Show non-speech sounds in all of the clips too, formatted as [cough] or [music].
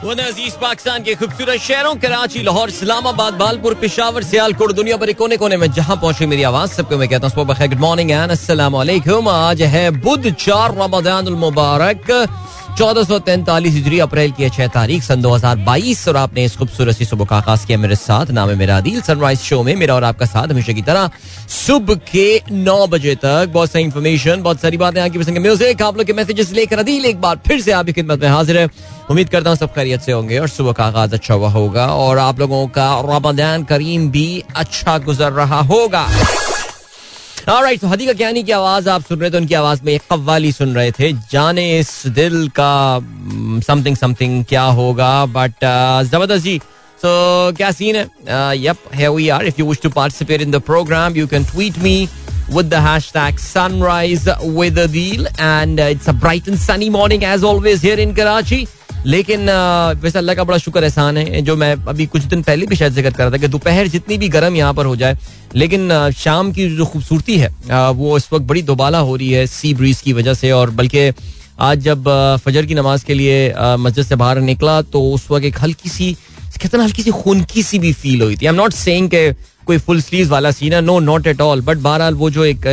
अज़ीज़ पाकिस्तान के खूबसूरत शहरों, कराची, लाहौर, इस्लामाबाद, बालपुर, पिशावर, सियालकोट, दुनिया भर कोने कोने में जहाँ पहुँची मेरी आवाज़, सबको मैं कहता हूँ गुड मॉर्निंग एंड वालेकुम आज है बुध चार रमदान मुबारक। चौदह सौ तैंतालीस हिजरी, अप्रैल की छह तारीख, सन दो हज़ार बाईस, और आपने इस खूबसूरत सी सुबह का आगाज़ किया मेरे साथ। नाम है मेरा अदील सनराइज शो में मेरा और आपका साथ हमेशा की तरह सुबह के नौ बजे तक। बहुत सारी इन्फॉर्मेशन बहुत सारी बातें आपकी पसंद म्यूज़िक आप लोग के मैसेजेस लेकर अदील एक बार फिर से आपकी खिदमत में हाजिर है। उम्मीद करता हूँ सब खैरियत से होंगे और सुबह का आगाज़ अच्छा हुआ होगा और आप लोगों का रमज़ान करीम भी अच्छा गुजर रहा होगा। राइट तो हदी का नहीं की आवाज़ आप सुन रहे थे उनकी आवाज़ में कव्वाली सुन रहे थे। जाने इस दिल का समथिंग समथिंग क्या होगा? बट uh, ज़बरदस्त जी। सो क्या सीन है? Or if you wish to participate in the program you can tweet me with the hashtag sunrise with Adil and uh, it's a bright and sunny morning as always here in Karachi. लेकिन वैसे अल्लाह का बड़ा शुक्र एहसान है, जो मैं अभी कुछ दिन पहले भी शायद ज़िक्र कर रहा था कि दोपहर जितनी भी गर्म यहाँ पर हो जाए, लेकिन शाम की जो खूबसूरती है वो इस वक्त बड़ी दोबाला हो रही है सी ब्रीज की वजह से और बल्कि आज जब फजर की नमाज़ के लिए मस्जिद से बाहर निकला तो उस वक्त एक हल्की सी कितना हल्की सी खूनकी सी भी फील हुई थी। आई एम नॉट सेइंग कोई फुल स्लीव वाला सीन है no not at all but बहरहाल वो जो एक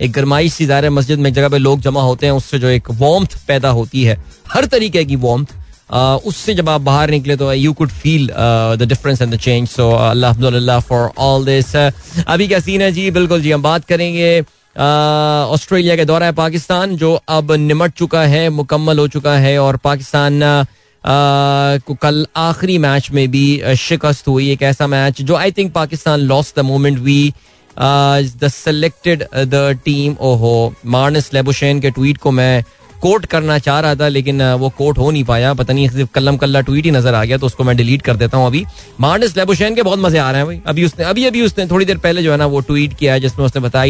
एक गरमाइश सी ज़ाहिर मस्जिद में जगह पे लोग जमा होते हैं, उससे जो एक वॉम्थ पैदा होती है, हर तरीके की वॉम्थ उससे जब आप बाहर निकले तो you could feel the difference and the change so Allah for all this अभी क्या सीन है? जी, बिल्कुल जी, हम बात करेंगे ऑस्ट्रेलिया के दौरा है पाकिस्तान, जो अब निमट चुका है, मुकम्मल हो चुका है और पाकिस्तान को कल आखिरी मैच में भी शिकस्त हुई, एक ऐसा मैच जो I think Pakistan lost the moment we the selected the team ओहो मार्नस लेबुशैन के ट्वीट को मैं कोट करना चाह रहा था, लेकिन वो कोट हो नहीं पाया। पता नहीं, सिर्फ़ कल्लम कल्ला ट्वीट ही नज़र आ गया तो उसको मैं डिलीट कर देता हूँ अभी। मार्डस लेबोशैन के बहुत मज़े आ रहे हैं भाई। अभी उसने, अभी अभी उसने थोड़ी देर पहले जो है ना, वो ट्वीट किया जिसमें उसने बताया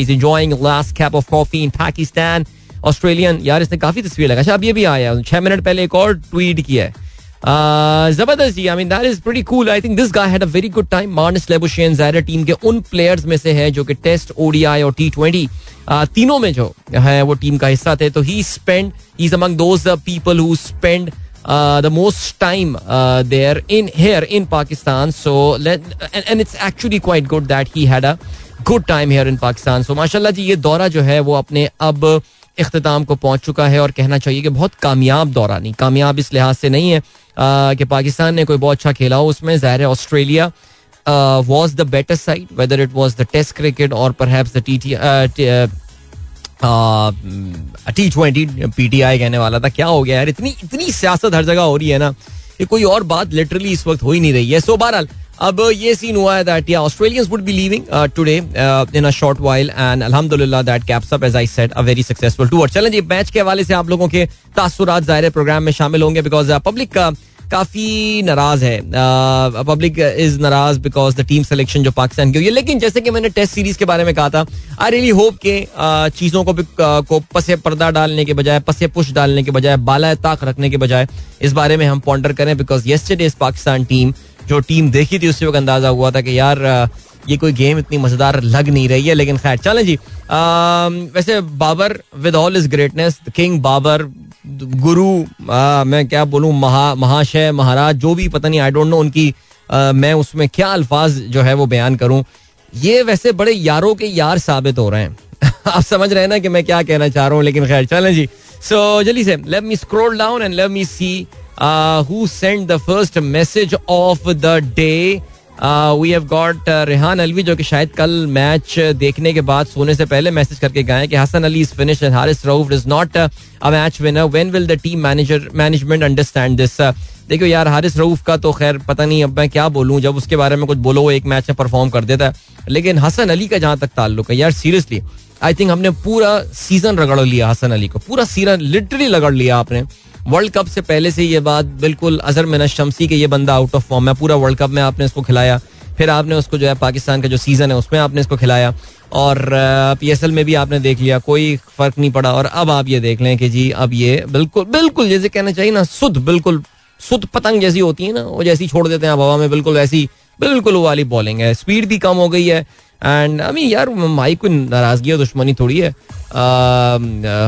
ऑस्ट्रेलियन यार, इसने काफ़ी तस्वीर लगा अच्छा अभी अभी आया छह मिनट पहले एक और ट्वीट किया है। ज़बरदस्त जी I mean that is pretty cool I think this guy had a very good time Marnus Labuschagne Zaira team के उन प्लेयर्स में से है जो कि टेस्ट ओडीआई और टी ट्वेंटी तीनों में जो है, वो टीम का हिस्सा थे। तो he spend is among those people who spend the most time there in here in Pakistan so and it's actually quite good that he had a good time here in Pakistan so माशाल्लाह जी ये दौरा जो है वो अपने अब इख्ताम को पहुँच चुका है और कहना चाहिए कि बहुत कामयाब दौरा नहीं कामयाब इस लिहाज से नहीं है कि पाकिस्तान ने कोई बहुत अच्छा खेला हो। उसमें ज़ाहिर है Australia was the better side whether it was the Test cricket और पर T T twenty P T I कहने वाला था। क्या हो गया यार? इतनी इतनी सियासत हर जगह हो रही है ना कि कोई और बात लिटरली इस वक्त हो ही नहीं रही है। सो बहरहाल अब ये सीन हुआ है दैट या Australians would be leaving today in a short while and अल्हम्दुलिल्लाह that caps up as I said a very successful tour चलें जी मैच के हवाले से आप लोगों के तासुरात ज़ाहिर प्रोग्राम में शामिल होंगे बिकॉज़ पब्लिक uh, का काफ़ी नाराज़ है। पब्लिक इज़ नाराज़ बिकॉज़ द टीम सिलेक्शन जो पाकिस्तान की हुई है। लेकिन जैसे कि मैंने टेस्ट सीरीज़ के बारे में कहा था आई रियली होप के चीज़ों को भी को पसे पर्दा डालने के बजाय पसे पुश डालने के बजाय बाला ताक रखने के बजाय इस बारे में हम पॉन्डर करें बिकॉज़ येस्टरडे पाकिस्तान टीम जो टीम देखी थी उससे वक्त अंदाज़ा हुआ था कि यार ये कोई गेम इतनी मज़ेदार लग नहीं रही है लेकिन खैर चलें जी। आ, वैसे Babar with all is greatness king Babar गुरु आ, मैं क्या बोलूँ महा महाशय महाराज जो भी पता नहीं आई डोंट नो उनकी आ, मैं उसमें क्या अल्फाज जो है वो बयान करूँ। ये वैसे बड़े यारों के यार साबित हो रहे हैं। [laughs] आप समझ रहे हैं ना कि मैं क्या कहना चाह रहा हूँ लेकिन खैर चलें जी। सो जल्दी से let me scroll down and let me see who send the first message of the day we have got Rehan Alvi जो कि शायद कल मैच देखने के बाद सोने से पहले मैसेज करके गए कि Hasan Ali is finish and Haris Rauf is not a match winner when will the team manager management understand this देखो यार हारिस रऊफ का तो खैर पता नहीं अब मैं क्या बोलूँ, जब उसके बारे में कुछ बोलो, वो एक मैच में परफॉर्म कर देता है। लेकिन हसन अली का जहाँ तक ताल्लुक है, यार सीरियसली आई थिंक हमने पूरा सीज़न रगड़ लिया हसन अली को, पूरा सीज़न लिटरली रगड़ लिया आपने। वर्ल्ड कप से पहले से ये बात बिल्कुल अजहर मिना शमसी के ये बंदा आउट ऑफ़ फॉर्म है। पूरा वर्ल्ड कप में आपने इसको खिलाया, फिर आपने उसको जो है पाकिस्तान का जो सीज़न है उसमें आपने इसको खिलाया और पी एस एल में भी आपने देख लिया, कोई फ़र्क नहीं पड़ा और अब आप ये देख लें कि जी, अब ये बिल्कुल बिल्कुल जैसे कहना चाहिए ना सुध बिल्कुल सुध पतंग जैसी होती है ना, वो जैसी छोड़ देते हैं अब हवा में, बिल्कुल वैसी, बिल्कुल वो वाली बॉलिंग है। स्पीड भी कम हो गई है एंड आई यार माई को नाराज़गी और दुश्मनी थोड़ी है।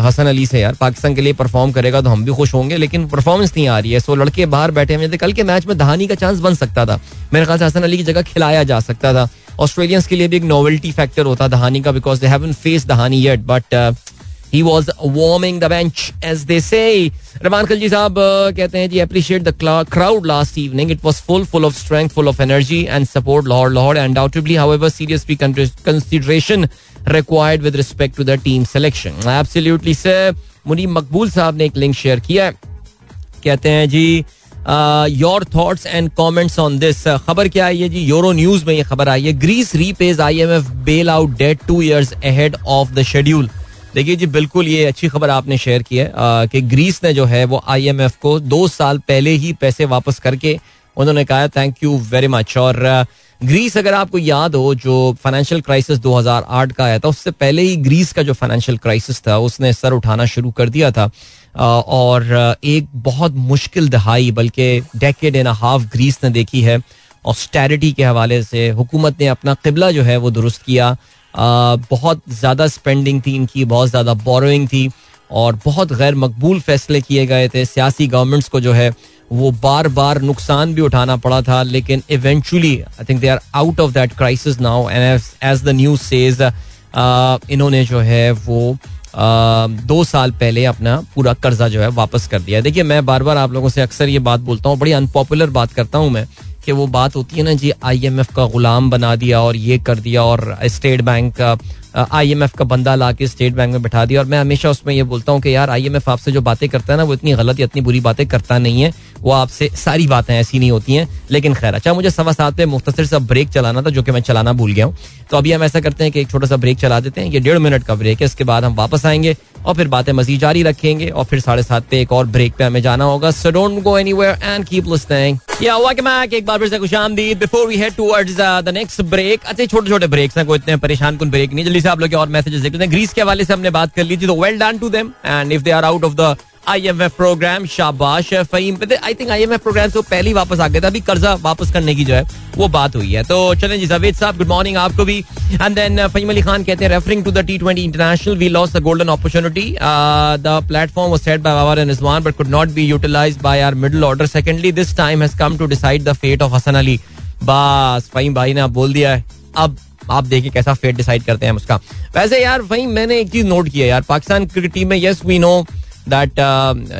हसन अली से यार, पाकिस्तान के लिए परफॉर्म करेगा तो हम भी खुश होंगे, लेकिन परफॉर्मेंस नहीं आ रही है। सो लड़के बाहर बैठे हुए थे कल के मैच में दहानी का चांस बन सकता था। मेरे ख्याल से हसन अली की जगह खिलाया जा सकता था। ऑस्ट्रेलियंस के लिए भी एक नोवेल्टी फैक्टर होता दहानी का because they haven't face Dahani yet but he was warming the bench as they say Rehman Khilji साहब कहते हैं, जी appreciate the crowd last evening it was full full of strength full of energy and support Lahore Lahore undoubtedly however seriously consideration required with respect to the team selection absolutely sir Muneem Maqbool साहब ने एक link share किया कहते हैं जी your thoughts and comments on this खबर क्या आई है जी euro news में ये खबर आई है Greece repays IMF bailout debt two years ahead of the schedule देखिए जी, बिल्कुल ये अच्छी खबर आपने शेयर की है कि ग्रीस ने जो है वो आईएमएफ को दो साल पहले ही पैसे वापस करके उन्होंने कहा थैंक यू वेरी मच और ग्रीस अगर आपको याद हो, जो फाइनेंशियल क्राइसिस 2008 का आया था, उससे पहले ही ग्रीस का जो फाइनेंशियल क्राइसिस था, उसने सर उठाना शुरू कर दिया था। और एक बहुत मुश्किल दहाई, बल्कि डेकेड एंड हाफ़ ग्रीस ने देखी है ऑस्टैरिटी के हवाले से। हुकूमत ने अपना किबला जो है वो दुरुस्त किया। बहुत ज़्यादा स्पेंडिंग थी इनकी, बहुत ज़्यादा बोरोइंग थी और बहुत गैर मकबूल फैसले किए गए थे। सियासी गवर्नमेंट्स को जो है, वो बार बार नुकसान भी उठाना पड़ा था, लेकिन eventually I think they are out of that crisis now and as the news says इन्होंने जो है, वो दो साल पहले अपना पूरा कर्जा जो है, वापस कर दिया। देखिए, मैं बार बार आप लोगों से अक्सर ये बात बोलता हूँ, बड़ी अनपॉपुलर बात करता हूँ मैं। कि वो बात होती है ना, जी आईएमएफ का गुलाम बना दिया और ये कर दिया और स्टेट बैंक का आईएमएफ का बंदा ला के स्टेट बैंक में बैठा दिया। और मैं हमेशा उसमें ये बोलता हूँ कि यार आईएमएफ आपसे जो बातें करता है ना, वो इतनी गलत या इतनी बुरी बातें करता नहीं है। वो आपसे सारी बातें ऐसी नहीं होती हैं। लेकिन खैर अच्छा मुझे सवा सात पे मुख्तर सा ब्रेक चलाना था, जो कि मैं चलाना भूल गया हूँ। तो अभी हम ऐसा करते हैं कि एक छोटा सा ब्रेक चला देते हैं। ये डेढ़ मिनट का ब्रेक है, इसके बाद हम वापस आएँगे और फिर बातें मजीद जारी रखेंगे और फिर साढ़े सात पे एक और ब्रेक पे हमें जाना होगा। So don't go anywhere and keep listening एक बार फिर से खुशामदीद before we head towards the next break अच्छे छोटे छोटे ब्रेक्स हैं, कोई इतने परेशान कुन ब्रेक नहीं। जल्दी से आप लोग और मैसेजेस देख लेते हैं। ग्रीस के हवाले से हमने बात कर ली थी तो well done to them and if they are out of the IMF program शाबाश Faheem. I think IMF program से पहले ही वापस आ गया था, अभी कर्जा वापस करने की जो है, वो बात हुई है। तो चलें जी, जावेद साहब गुड मॉर्निंग आपको भी। एंड देन फहीम अली खान कहते हैं referring to the T twenty international we lost the golden opportunity the platform was set by Babar Rizwan but could not be utilized by our middle order secondly this time has come to decide the fate of Hasan Ali बस, फहीम भाई ने आप बोल दिया है। अब आप देखिए कैसा फेट डिसाइड करते हैं उसका। वैसे यार वही मैंने एक चीज़ नोट किया यार, पाकिस्तान क्रिकेट टीम में yes we know that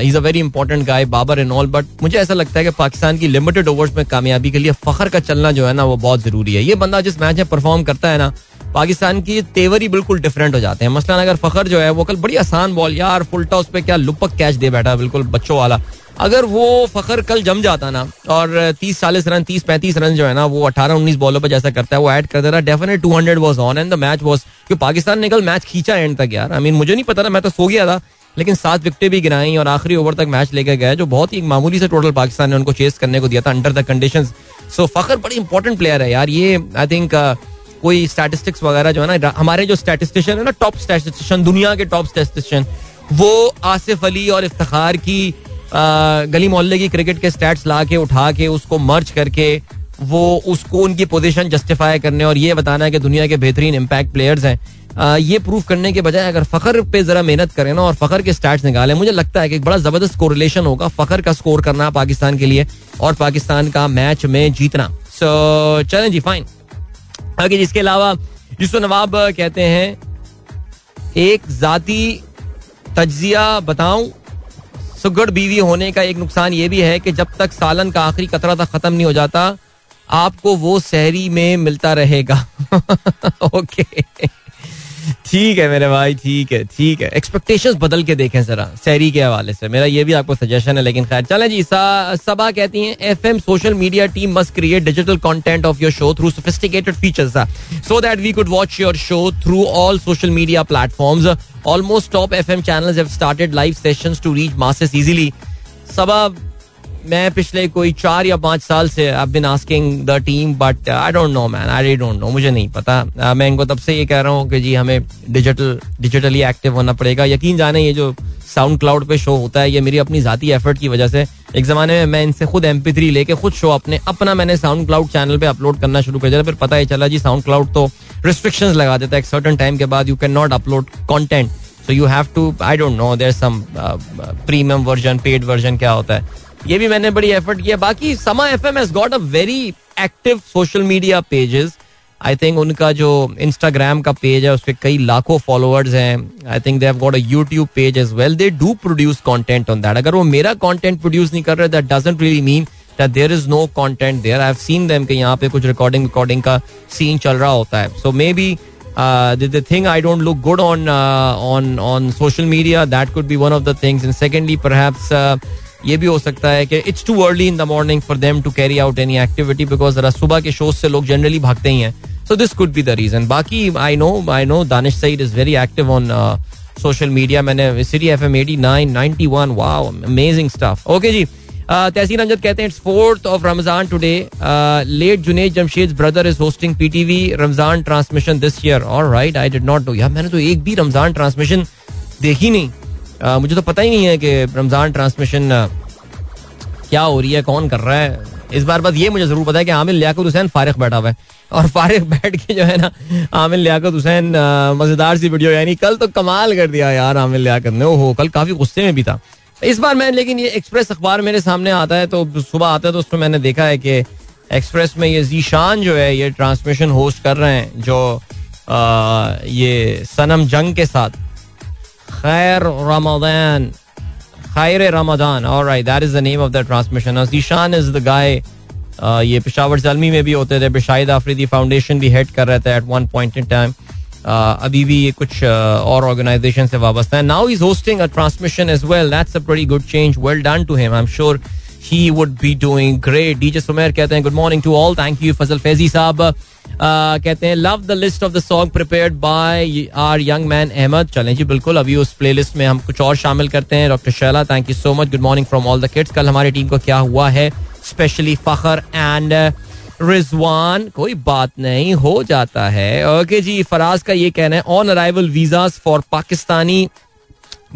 is a very important guy Babar and all but मुझे ऐसा लगता है कि पाकिस्तान की लिमिटेड ओवर्स में कामयाबी के लिए फखर का चलना जो है ना, वो बहुत ज़रूरी है। ये बंदा जिस मैच में परफॉर्म करता है ना, पाकिस्तान की तेवर ही बिल्कुल डिफरेंट हो जाते हैं। मसलन अगर फखर जो है, वो कल बड़ी आसान बॉल यार फुल टॉस पे क्या लुपक कैच दे बैठा बिल्कुल बच्चों वाला। अगर वो फखर कल जम जाता ना, और तीस चालीस रन, तीस पैंतीस रन जो है ना, वो अठारह उन्नीस बॉलों पर जैसा करता है, वो ऐड कर देता definite two hundred was on and the match was क्योंकि पाकिस्तान ने कल मैच खींचा एंड तक यार। आई मीन मुझे नहीं पता था, मैं तो सो गया था। लेकिन सात विकेटें भी गिराई और आखिरी ओवर तक मैच लेके गए जो बहुत ही मामूली से टोटल पाकिस्तान ने उनको चेस करने को दिया था under the condition so Fakhar बड़ी इंपॉर्टेंट प्लेयर है यार ये आई थिंक uh, कोई स्टैटिस्टिक्स वगैरह जो है ना हमारे जो स्टैटिस्टिशियन है ना टॉप स्टैटिस्टिशियन दुनिया के टॉप स्टैटिस्टिशियन वो आसिफ अली और इफ्तार की uh, गली मोहल्ले की क्रिकेट के स्टैट्स ला के उठा के उसको मर्ज करके वो उसको उनकी पोजीशन जस्टिफाई करने और ये बताना है कि दुनिया के बेहतरीन इम्पैक्ट प्लेयर्स हैं। ये प्रूफ करने के बजाय अगर फखर पे जरा मेहनत करें ना और फखर के स्टार्ट निकाले, मुझे लगता है कि एक बड़ा ज़बरदस्त कोरिलेशन होगा फखर का स्कोर करना पाकिस्तान के लिए और पाकिस्तान का मैच में जीतना। सो चलें जी फाइन आगे जिसके अलावा यूसुफ नवाब कहते हैं, एक जाती तजिया बताऊँ, सुगढ़ बीवी होने का एक नुकसान ये भी है कि जब तक सालन का आखिरी कतरा तक खत्म नहीं हो जाता, आपको वो शहरी में मिलता रहेगा। [laughs] ओके ठीक है मेरे भाई, ठीक है ठीक है। एक्सपेक्टेशन बदल के देखें जरा, सैरी के हवाले से। मेरा ये भी आपको सजेशन है, लेकिन खैर, चलें जी सबा कहती हैं FM social media team must create digital content of your show through sophisticated features so that we could watch your show through all social media platforms almost top started live sessions to reach masses easily Saba मैं पिछले कोई चार या पाँच साल से I been asking the team but I don't know man I don't know मुझे नहीं पता. Uh, मैं इनको तब से ये कह रहा हूँ कि जी हमें डिजिटल डिजिटली एक्टिव होना पड़ेगा. यकीन जाने ये जो साउंड क्लाउड पे शो होता है ये मेरी अपनी जाती एफर्ट की वजह से एक जमाने में मैं इनसे खुद एम पी लेके खुद शो अपने अपना मैंने साउंड क्लाउड चैनल पे अपलोड करना शुरू कर दिया. फिर पता ही चला जी साउंड क्लाउड तो रिस्ट्रिक्शंस लगा देता है. एक सर्टन टाइम के बाद you can not upload content so you have to I don't know there some premium version paid version क्या होता है. ये भी मैंने बड़ी एफर्ट किया। बाकी Samaa F M has got a very active social media pages I think उनका जो इंस्टाग्राम का पेज है उसके कई लाखों फॉलोअर्स हैं। I think they have got a YouTube page as well they do produce content on that अगर वो मेरा कंटेंट प्रोड्यूस नहीं कर रहे that doesn't really mean that there is no content there I have seen them कि यहाँ पे कुछ रिकॉर्डिंग रिकॉर्डिंग का सीन चल रहा होता है। So may be the thing I don't look good on on on social media that could be one of the things and secondly perhaps ये भी हो सकता है कि it's too early in the morning for them to carry out any activity because जरा सुबह के shows से लोग जनरली भागते ही हैं। So this could be the reason बाकी I know I know Danish Saeed is very active on social media मैंने city F M eighty nine ninety one wow amazing staff okay जी तहसीन अमजद कहते हैं it's fourth of Ramzan today let Junaid Jamshed brother is hosting PTV Ramzan transmission this year और right I did not know यार मैंने तो एक भी Ramzan transmission देखी नहीं। Uh, मुझे तो पता ही नहीं है कि रमज़ान ट्रांसमिशन क्या हो रही है कौन कर रहा है। इस बार बात ये मुझे ज़रूर पता है कि आमिर लियाकत हुसैन फारिग बैठा हुआ है। और फारिग [laughs] बैठ के जो है ना आमिर लियाकत हुसैन मज़ेदार सी वीडियो यानी कल तो कमाल कर दिया यार आमिर लियाकत ने। ओहो कल काफ़ी गुस्से में भी था। इस बार मैं लेकिन ये एक्सप्रेस अखबार मेरे सामने आता है तो सुबह आता है तो उसमें मैंने देखा है कि एक्सप्रेस में ये जीशान जो है ये ट्रांसमिशन होस्ट कर रहे हैं जो आ, ये सनम जंग के साथ। खैर रमदान खैर रमदान और right that is the name of the transmission Zeeshan is the guy ये पिशावर जलमी में भी होते थे शाहिद आफरीदी फाउंडेशन भी हेड कर रहे थे at one point in time अभी भी ये कुछ और ऑर्गेनाइजेशन से वाबस्ता है now is hosting a transmission as well that's a pretty good change well done to him I am sure he would be doing great DJ Sumair कहते हैं good morning to all thank you Fazal Faizi साहब कहते हैं love the list of the song prepared by our young man Ahmed चलें जी, बिल्कुल, अभी उस प्लेलिस्ट में हम कुछ और शामिल करते हैं। Doctor Shaila thank you so much good morning from all the kids कल हमारी टीम को क्या हुआ है? स्पेशली फखर एंड रिजवान कोई बात नहीं, हो जाता है। ओके जी फराज का ये कहना है on arrival visa for Pakistani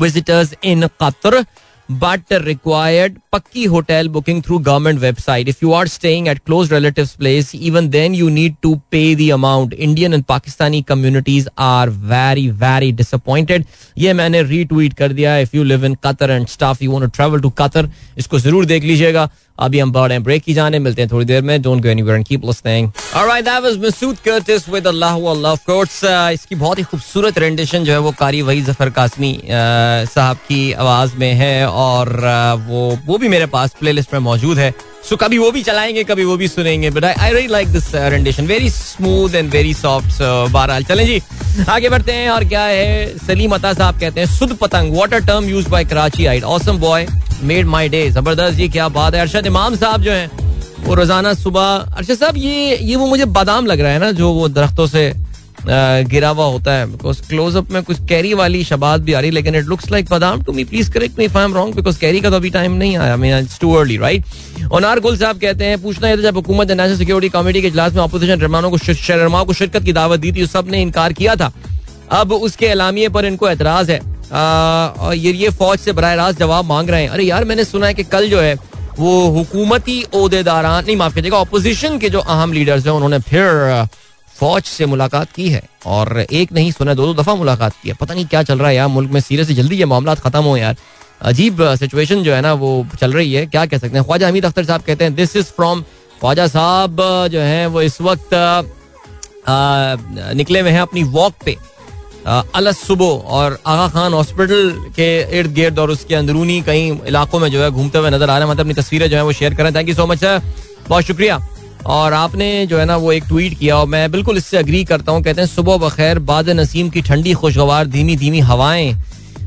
visitors in Qatar but required पक्की hotel booking through government website if you are staying at close relative place even then you need to pay the amount Indian and Pakistani communities are very very disappointed ये मैंने retweet कर दिया if you live in Qatar and stuff you want travel to Qatar इसको ज़रूर देख लीजिएगा. अभी हम बर्ड एंड ब्रेक की जाने, मिलते हैं थोड़ी देर में don't go anywhere and keep listening alright that was Masood Curtis with Allah Allah of course इसकी बहुत ही खूबसूरत रेंडिशन जो है वो कारी वही ज़फ़र कासमी साहब की आवाज़ में है और वो वो भी मेरे पास प्लेलिस्ट में मौजूद है। सो कभी वो भी चलाएँगे, कभी वो भी सुनेंगे but I really like this rendition very smooth and very soft बहरहाल। चलें जी, आगे बढ़ते हैं और क्या है? सलीम अता साहब कहते हैं सुद पतंग water term use by Karachi eyed awesome boy made my day ज़बरदस्त ये क्या बात है। अरशद इमाम साहब जो है, वो रोज़ाना सुबह अरशद साहब, ये ये वो मुझे बादाम लग रहा है ना, जो वो दरख्तों से गिरा हुआ होता है बिकॉज़ क्लोजअप में कुछ कैरी वाली शबात भी आ रही, लेकिन इट लुक्स लाइक बादाम to me please correct me if I am wrong because carry का तो अभी टाइम नहीं आया इट्स टू अर्ली राइट ओनार गुल साहब कहते हैं, पूछना है जब हुकूमत ने नेशनल सिक्योरिटी कमेटी के इजलास में अपोजिशन रहमानों को शर्मा को शिरकत की दावत दी थी सबने इनकार किया था। अब उसके एलामिये पर इनको एतराज़ है। और ये ये फौज से बर रास्त जवाब मांग रहे हैं। अरे यार, मैंने सुना है कि कल जो है, वो हुकूमती नहीं, माफ़ कीजिएगा अपोजिशन के जो अहम लीडर्स हैं, उन्होंने फिर फौज से मुलाकात की है और एक नहीं सुना दो दो दफ़ा मुलाकात की है। पता नहीं क्या चल रहा है यार, मुल्क में सीरियसली जल्दी ये मामला खत्म हो यार। अजीब सिचुएशन जो है ना, वो चल रही है। क्या कह सकते हैं? ख्वाजा हमीद अख्तर साहब कहते हैं this is from Khwaja sahab जो है, वो इस वक्त निकले हुए हैं अपनी वॉक पे। अलस सुबह और आगा खान हॉस्पिटल के इर्द गिर्द और उसके अंदरूनी कई इलाकों में जो है घूमते हुए नज़र आ रहे हैं। मतलब अपनी तस्वीरें जो है वो शेयर करें। Thank you so much sir बहुत शुक्रिया। और आपने जो है ना वो एक ट्वीट किया और मैं बिल्कुल इससे अग्री करता हूँ, कहते हैं, सुबह बखैर बाद नसीम की ठंडी खुशगवार धीमी धीमी हवाएँ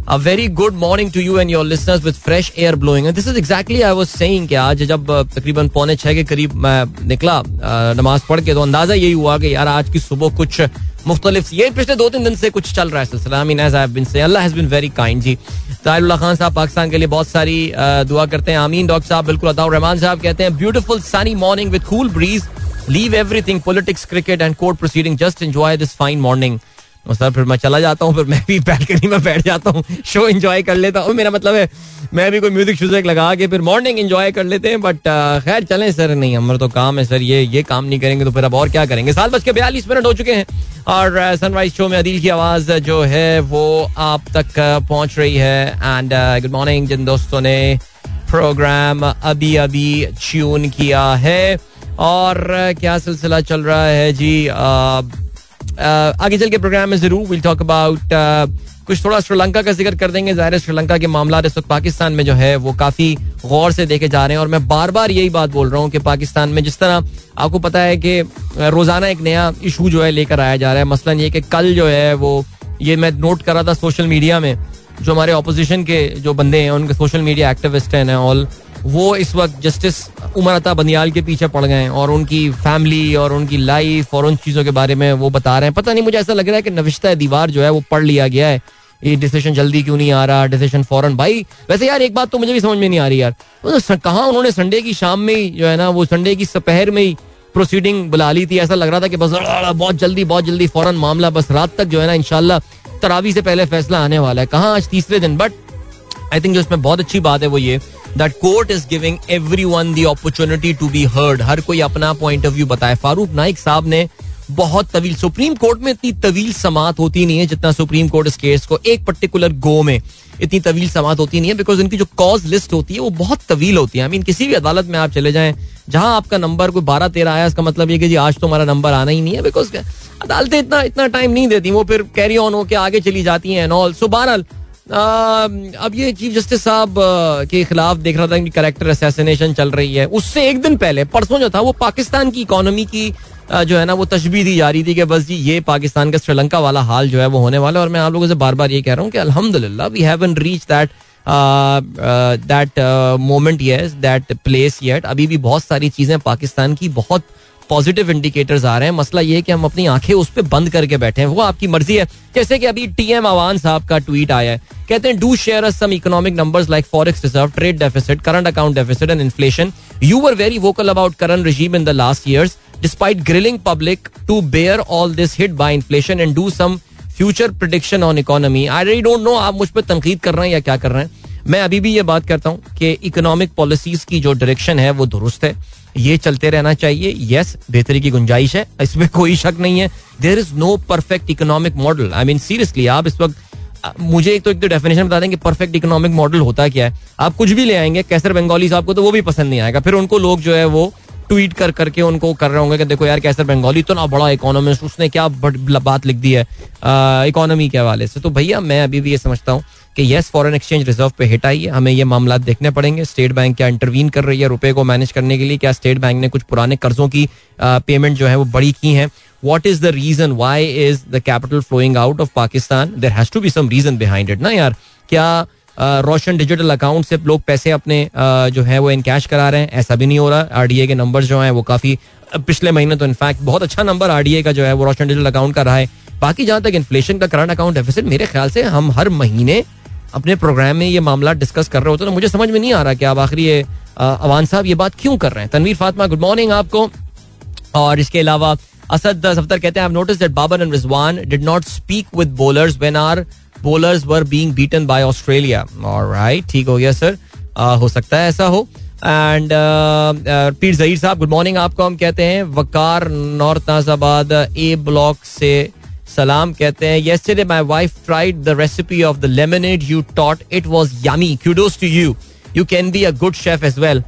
a very good morning to you and your listeners with fresh air blowing this is exactly I was saying कि आज जब तकरीबन पौने छह के करीब मैं निकला नमाज़ पढ़ के तो अंदाज़ा यही हुआ कि यार आज की सुबह कुछ मुख्तलिफ़ ये पिछले दो तीन दिन से कुछ चल रहा है सिलसिला। मीन एज बिन से Allah has been very kind जी। तारुल्लाह खान साहब पाकिस्तान के लिए बहुत सारी दुआ करते हैं। आमीन, डॉक्टर साहब, बिल्कुल अताउर रहमान साहब कहते हैं beautiful sunny morning with cool breeze leave everything politics cricket and court proceeding just enjoy this fine morning sir, फिर मैं चला जाता हूँ, फिर मैं भी बैल्कनी में बैठ जाता हूँ। शो एंजॉय कर लेता हूँ। मेरा मतलब है, मैं भी कोई म्यूज़िक श्यूजिक लगा के फिर मॉर्निंग एंजॉय कर लेते हैं बट खैर, चलें सर। नहीं हमारा तो काम है सर, ये ये काम नहीं करेंगे तो फिर अब और क्या करेंगे? साल बज के बयालीस मिनट हो चुके हैं और सनराइज शो में अदील की आवाज़ जो है, वो आप तक पहुँच रही है। एंड गुड मॉर्निंग जिन दोस्तों ने प्रोग्राम अभी अभी ट्यून किया है। और क्या सिलसिला चल रहा है जी? आगे चल के प्रोग्राम में ज़रूर विल टॉक अबाउट कुछ थोड़ा श्रीलंका का ज़िक्र कर देंगे। ज़ाहिर श्रीलंका के मामला इस वक्त पाकिस्तान में जो है वो काफ़ी गौर से देखे जा रहे हैं। और मैं बार बार यही बात बोल रहा हूँ कि पाकिस्तान में जिस तरह आपको पता है कि रोज़ाना एक नया इशू जो है लेकर आया जा रहा है। मसलन ये कि कल जो है वो, ये मैं नोट कर रहा था सोशल मीडिया में, जो हमारे अपोजिशन के जो बंदे हैं, उनके सोशल मीडिया एक्टिविस्ट हैं ऑल वो इस वक्त जस्टिस उमर अता बंदियाल के पीछे पड़ गए हैं और उनकी फैमिली और उनकी लाइफ और उन चीज़ों के बारे में वो बता रहे हैं। पता नहीं, मुझे ऐसा लग रहा है कि नविश्ता दीवार जो है वो पढ़ लिया गया है। ये डिसीज़न जल्दी क्यों नहीं आ रहा? डिसीज़न फॉरन। भाई, वैसे यार, एक बात तो मुझे भी समझ में नहीं आ रही यार। तो कहा उन्होंने संडे की शाम में ही जो है ना, वो संडे की दोपहर में ही प्रोसीडिंग बुला ली थी। ऐसा लग रहा था कि बस बहुत जल्दी बहुत जल्दी फ़ौरन मामला, बस रात तक जो है ना इनशाला तरावी से पहले फैसला आने वाला है। कहा आज तीसरे दिन? बट आई थिंक जो इसमें बहुत अच्छी बात है वो ये that court is giving every one the opportunity to be heard हर कोई अपना पॉइंट ऑफ़ व्यू बताए। फारूक नाइक साहब ने बहुत तवील, सुप्रीम कोर्ट में इतनी तवील समात होती नहीं है जितना सुप्रीम कोर्ट इस केस को एक पर्टिकुलर गो में इतनी तवील समात होती नहीं है बिकॉज़ इनकी जो कॉज लिस्ट होती है, वो बहुत तवील होती है। आई मीन किसी भी अदालत में आप चले जाएँ, जहाँ आपका नंबर कोई बारह तेरह आया, इसका मतलब ये कि जी आज तो हमारा नंबर आना ही नहीं है बिकॉज़ अदालतें इतना इतना टाइम नहीं देती। वो फिर कैरी ऑन होकर आगे चली जाती हैं एंड ऑल सो बहरहाल अब ये चीफ जस्टिस साहब के खिलाफ देख रहा था कि करेक्टर असैसिनेशन चल रही है। उससे एक दिन पहले, परसों जो था, वो पाकिस्तान की इकोनॉमी की जो है ना, वो तशबी दी जा रही थी कि बस जी, ये पाकिस्तान का श्रीलंका वाला हाल जो है वो होने वाला है। और मैं आप लोगों से बार बार ये कह रहा हूँ कि अल्हम्दुलिल्लाह we haven't reach that that moment yes that place yet अभी भी बहुत सारी चीज़ें पाकिस्तान की बहुत पॉजिटिव इंडिकेटर्स आ रहे हैं। मसला ये है कि हम अपनी आँखें उस पर बंद करके बैठे हैं। वो आपकी मर्ज़ी है। जैसे कि अभी टी एम अवान साहब का ट्वीट आया है। कहते हैं do share some economic numbers like forex reserve trade deficit current account deficit and inflation you are very vocal about current regime in the last years despite grilling public to bear all this hit by inflation and do some future prediction on economy I really don't know आप मुझ पर तनकीद कर रहे हैं या क्या कर रहे हैं। मैं अभी भी ये बात करता हूँ कि इकोनॉमिक पॉलिसीज़ की जो डायरेक्शन है, वो दुरुस्त है। ये चलते रहना चाहिए। यस बेहतरी की गुंजाइश है। इसमें कोई शक नहीं है। There is no perfect economic model I mean seriously आप इस वक्त, मुझे एक तो एक तो डेफिनेशन बता दें कि परफेक्ट इकोनॉमिक मॉडल होता क्या है। आप कुछ भी ले आएँगे कैसर बंगाली साहब को तो वो भी पसंद नहीं आएगा। फिर उनको लोग जो है वो ट्वीट कर, करके उनको कर रहे होंगे कि देखो यार कैसर बंगाली तो ना बड़ा इकोनॉमिस्ट उसने क्या बात लिख दी है इकोनॉमी के हवाले से। तो भैया, मैं अभी भी ये समझता हूँ कि येस फॉरेन एक्सचेंज रिज़र्व पे हिट आई है। हमें ये मामला देखने पड़ेंगे। स्टेट बैंक क्या इंटरवीन कर रही है रुपए को मैनेज करने के लिए? क्या स्टेट बैंक ने कुछ पुराने कर्जों की पेमेंट जो है वो बड़ी की है? What is the reason why is the capital flowing out of Pakistan there has to be some reason behind it ना यार? क्या रोशन डिजिटल अकाउंट से लोग पैसे अपने जो है वो इनकैश करा रहे हैं? ऐसा भी नहीं हो रहा। आरडीए के नंबर जो हैं वो काफ़ी पिछले महीने तो इनफैक्ट बहुत अच्छा नंबर आरडीए का जो है वो रोशन डिजिटल अकाउंट का रहा है। बाकी जहाँ तक इन्फ्लेशन का करंट अकाउंट डेफिसिट मेरे ख्याल से हम हर महीने अपने प्रोग्राम में ये मामला डिस्कस कर रहे होते तो मुझे समझ में नहीं आ रहा कि आप आखिरी ये अवान साहब ये बात क्यों कर रहे हैं। तनवीर फातिमा गुड मॉर्निंग आपको। और इसके अलावा असद सफ्तर कहते हैं notice that Babar and Rizwan did not speak with bowlers when are bowlers were being beaten by Australia alright ठीक हो गया सर हो सकता है ऐसा हो। एंड पीर जहीर साहब गुड मॉर्निंग आपको। हम कहते हैं, Waqar north Nazimabad A block से सलाम कहते हैं yesterday my wife tried the recipe of the lemonade you taught it was yummy kudos to you you can be a good chef as well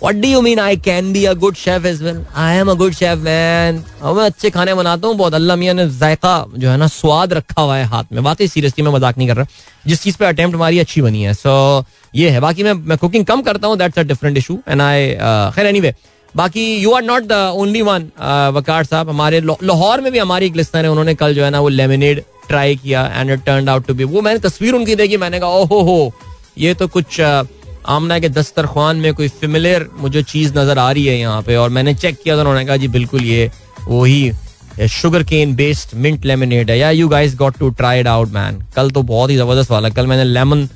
what do you mean I can be a good chef as well I am a good chef man मैं अच्छे खाने बनाता हूँ बहुत अल्लाह मियाँ ने जायका जो है ना स्वाद रखा हुआ है हाथ में वाकई सीरियसली मैं मज़ाक नहीं कर रहा जिस चीज़ पे अटेम्प्ट हमारी अच्छी बनी है सो so, ये है बाकी मैं मैं कुकिंग कम करता हूँ that's a different issue and I खैर एनीवे बाकी you are not the only one Waqar साहब। हमारे लाहौर में भी हमारी एक लिस्टर है उन्होंने कल जो है ना वो लेमिनेड ट्राई किया and it turn out to be वो मैंने तस्वीर उनकी देखी मैंने कहा ओहो हो ये तो कुछ uh, आमना के दस्तरखान में कोई फिमिलियर मुझे चीज़ नज़र आ रही है यहाँ पे। और मैंने चेक किया तो उन्होंने कहा जी बिल्कुल ये वही sugar cane based mint lemonade है। या you guys got to try it out man कल तो बहुत ही ज़बरदस्त वाला कल मैंने lemon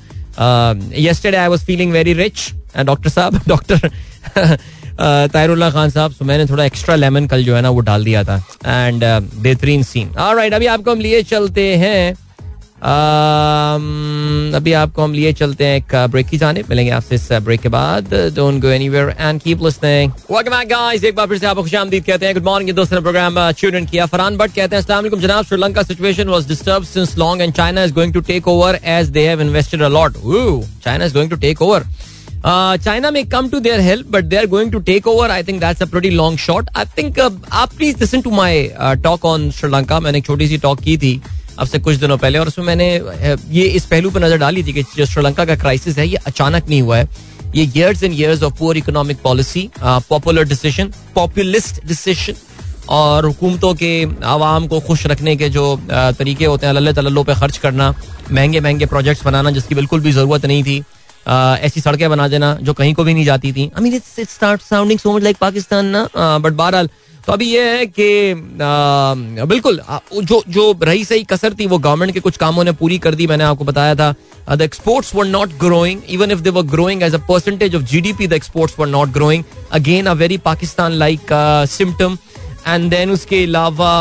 yesterday I was feeling very rich doctor साहब [laughs] डॉक्टर तायरुल्ला खान साहब तो मैंने थोड़ा एक्स्ट्रा लेमन कल जो है ना वो डाल दिया था। एंड बेहतरीन सीन राइट अभी आपको हम लिए चलते हैं। अभी आपको हम लिए चलते हैं एक ब्रेक की जाने मिलेंगे आपसे इस ब्रेक के बाद। Don't go anywhere and keep listening welcome back guys एक बार फिर से आपको खुशामदीद कहते हैं। गुड मॉर्निंग दोस्तों ने प्रोग्राम ट्यून किया। फरहान भट्ट कहते हैं अस्सलाम वालेकुम जनाब। Sri Lanka situation was disturb since long and China is going to take over as they have invested a lot China is going to take over China में come to there help but they are going to take over I think that's a pretty long shot I think आप please listen to my talk on Sri Lanka मैंने एक छोटी सी talk की थी अब से कुछ दिनों पहले, और उसमें मैंने ये इस पहलू पर नज़र डाली थी कि जो श्रीलंका का क्राइसिस है, ये अचानक नहीं हुआ है। ये years and years of poor economic policy popular decision populist decision और हुकूमतों के, आवाम को खुश रखने के जो तरीके होते हैं अल्लाह तल्लों पे खर्च करना महँगे महँगे प्रोजेक्ट्स बनाना, जिसकी बिल्कुल भी ज़रूरत नहीं थी। ऐसी सड़कें बना देना जो कहीं को भी नहीं जाती थी। I mean it's it start sounding so much like Pakistan ना। बट बहरहाल तो अभी ये है कि बिल्कुल जो जो रही सही कसर थी, वो गवर्नमेंट के कुछ कामों ने पूरी कर दी, मैंने आपको बताया था। The exports were not growing even if they were growing as a percentage of GDP the exports were not growing again a very Pakistan like symptom and then उसके अलावा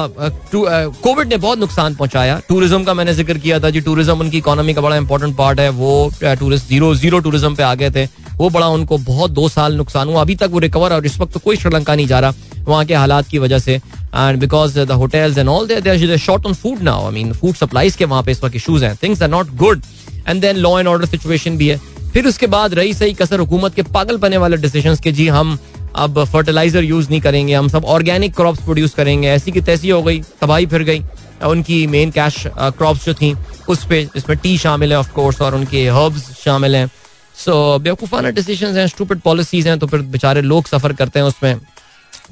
कोविड ने बहुत नुकसान पहुँचाया। टूरिज़्म का मैंने ज़िक्र किया था जी टूरिज़्म उनकी इकोनॉमी का बड़ा इंपॉर्टेंट पार्ट है। वो टूरिस्ट ज़ीरो ज़ीरो टूरिज़्म पे आ गए थे। वो बड़ा उनको बहुत दो साल नुकसान हुआ। अभी तक वो रिकवर और इस वक्त तो कोई श्रीलंका नहीं जा रहा वहाँ के हालात की वजह से। And because the hotels and all there short on food now I mean food supplies के वहाँ पे इस वक्त इशूज हैं। Things are not good and then law and order situation भी है। फिर उसके बाद रही सही कसर हुकूमत के पागल पने वाले डिसीज़न के। जी, हम अब फर्टिलाइज़र यूज़ नहीं करेंगे, हम सब ऑर्गेनिक क्रॉप्स प्रोड्यूस करेंगे। ऐसी की तैसी हो गई, तबाही फिर गई। उनकी मेन कैश क्रॉप्स जो थी, उस पे जिसमें टी शामिल है ऑफ़ कोर्स और उनके हर्ब्स शामिल हैं। सो बेवकूफ़ाना डिसीज़न हैं स्टूपिड पॉलिसीज़ हैं तो फिर बेचारे लोग सफ़र करते हैं उसमें,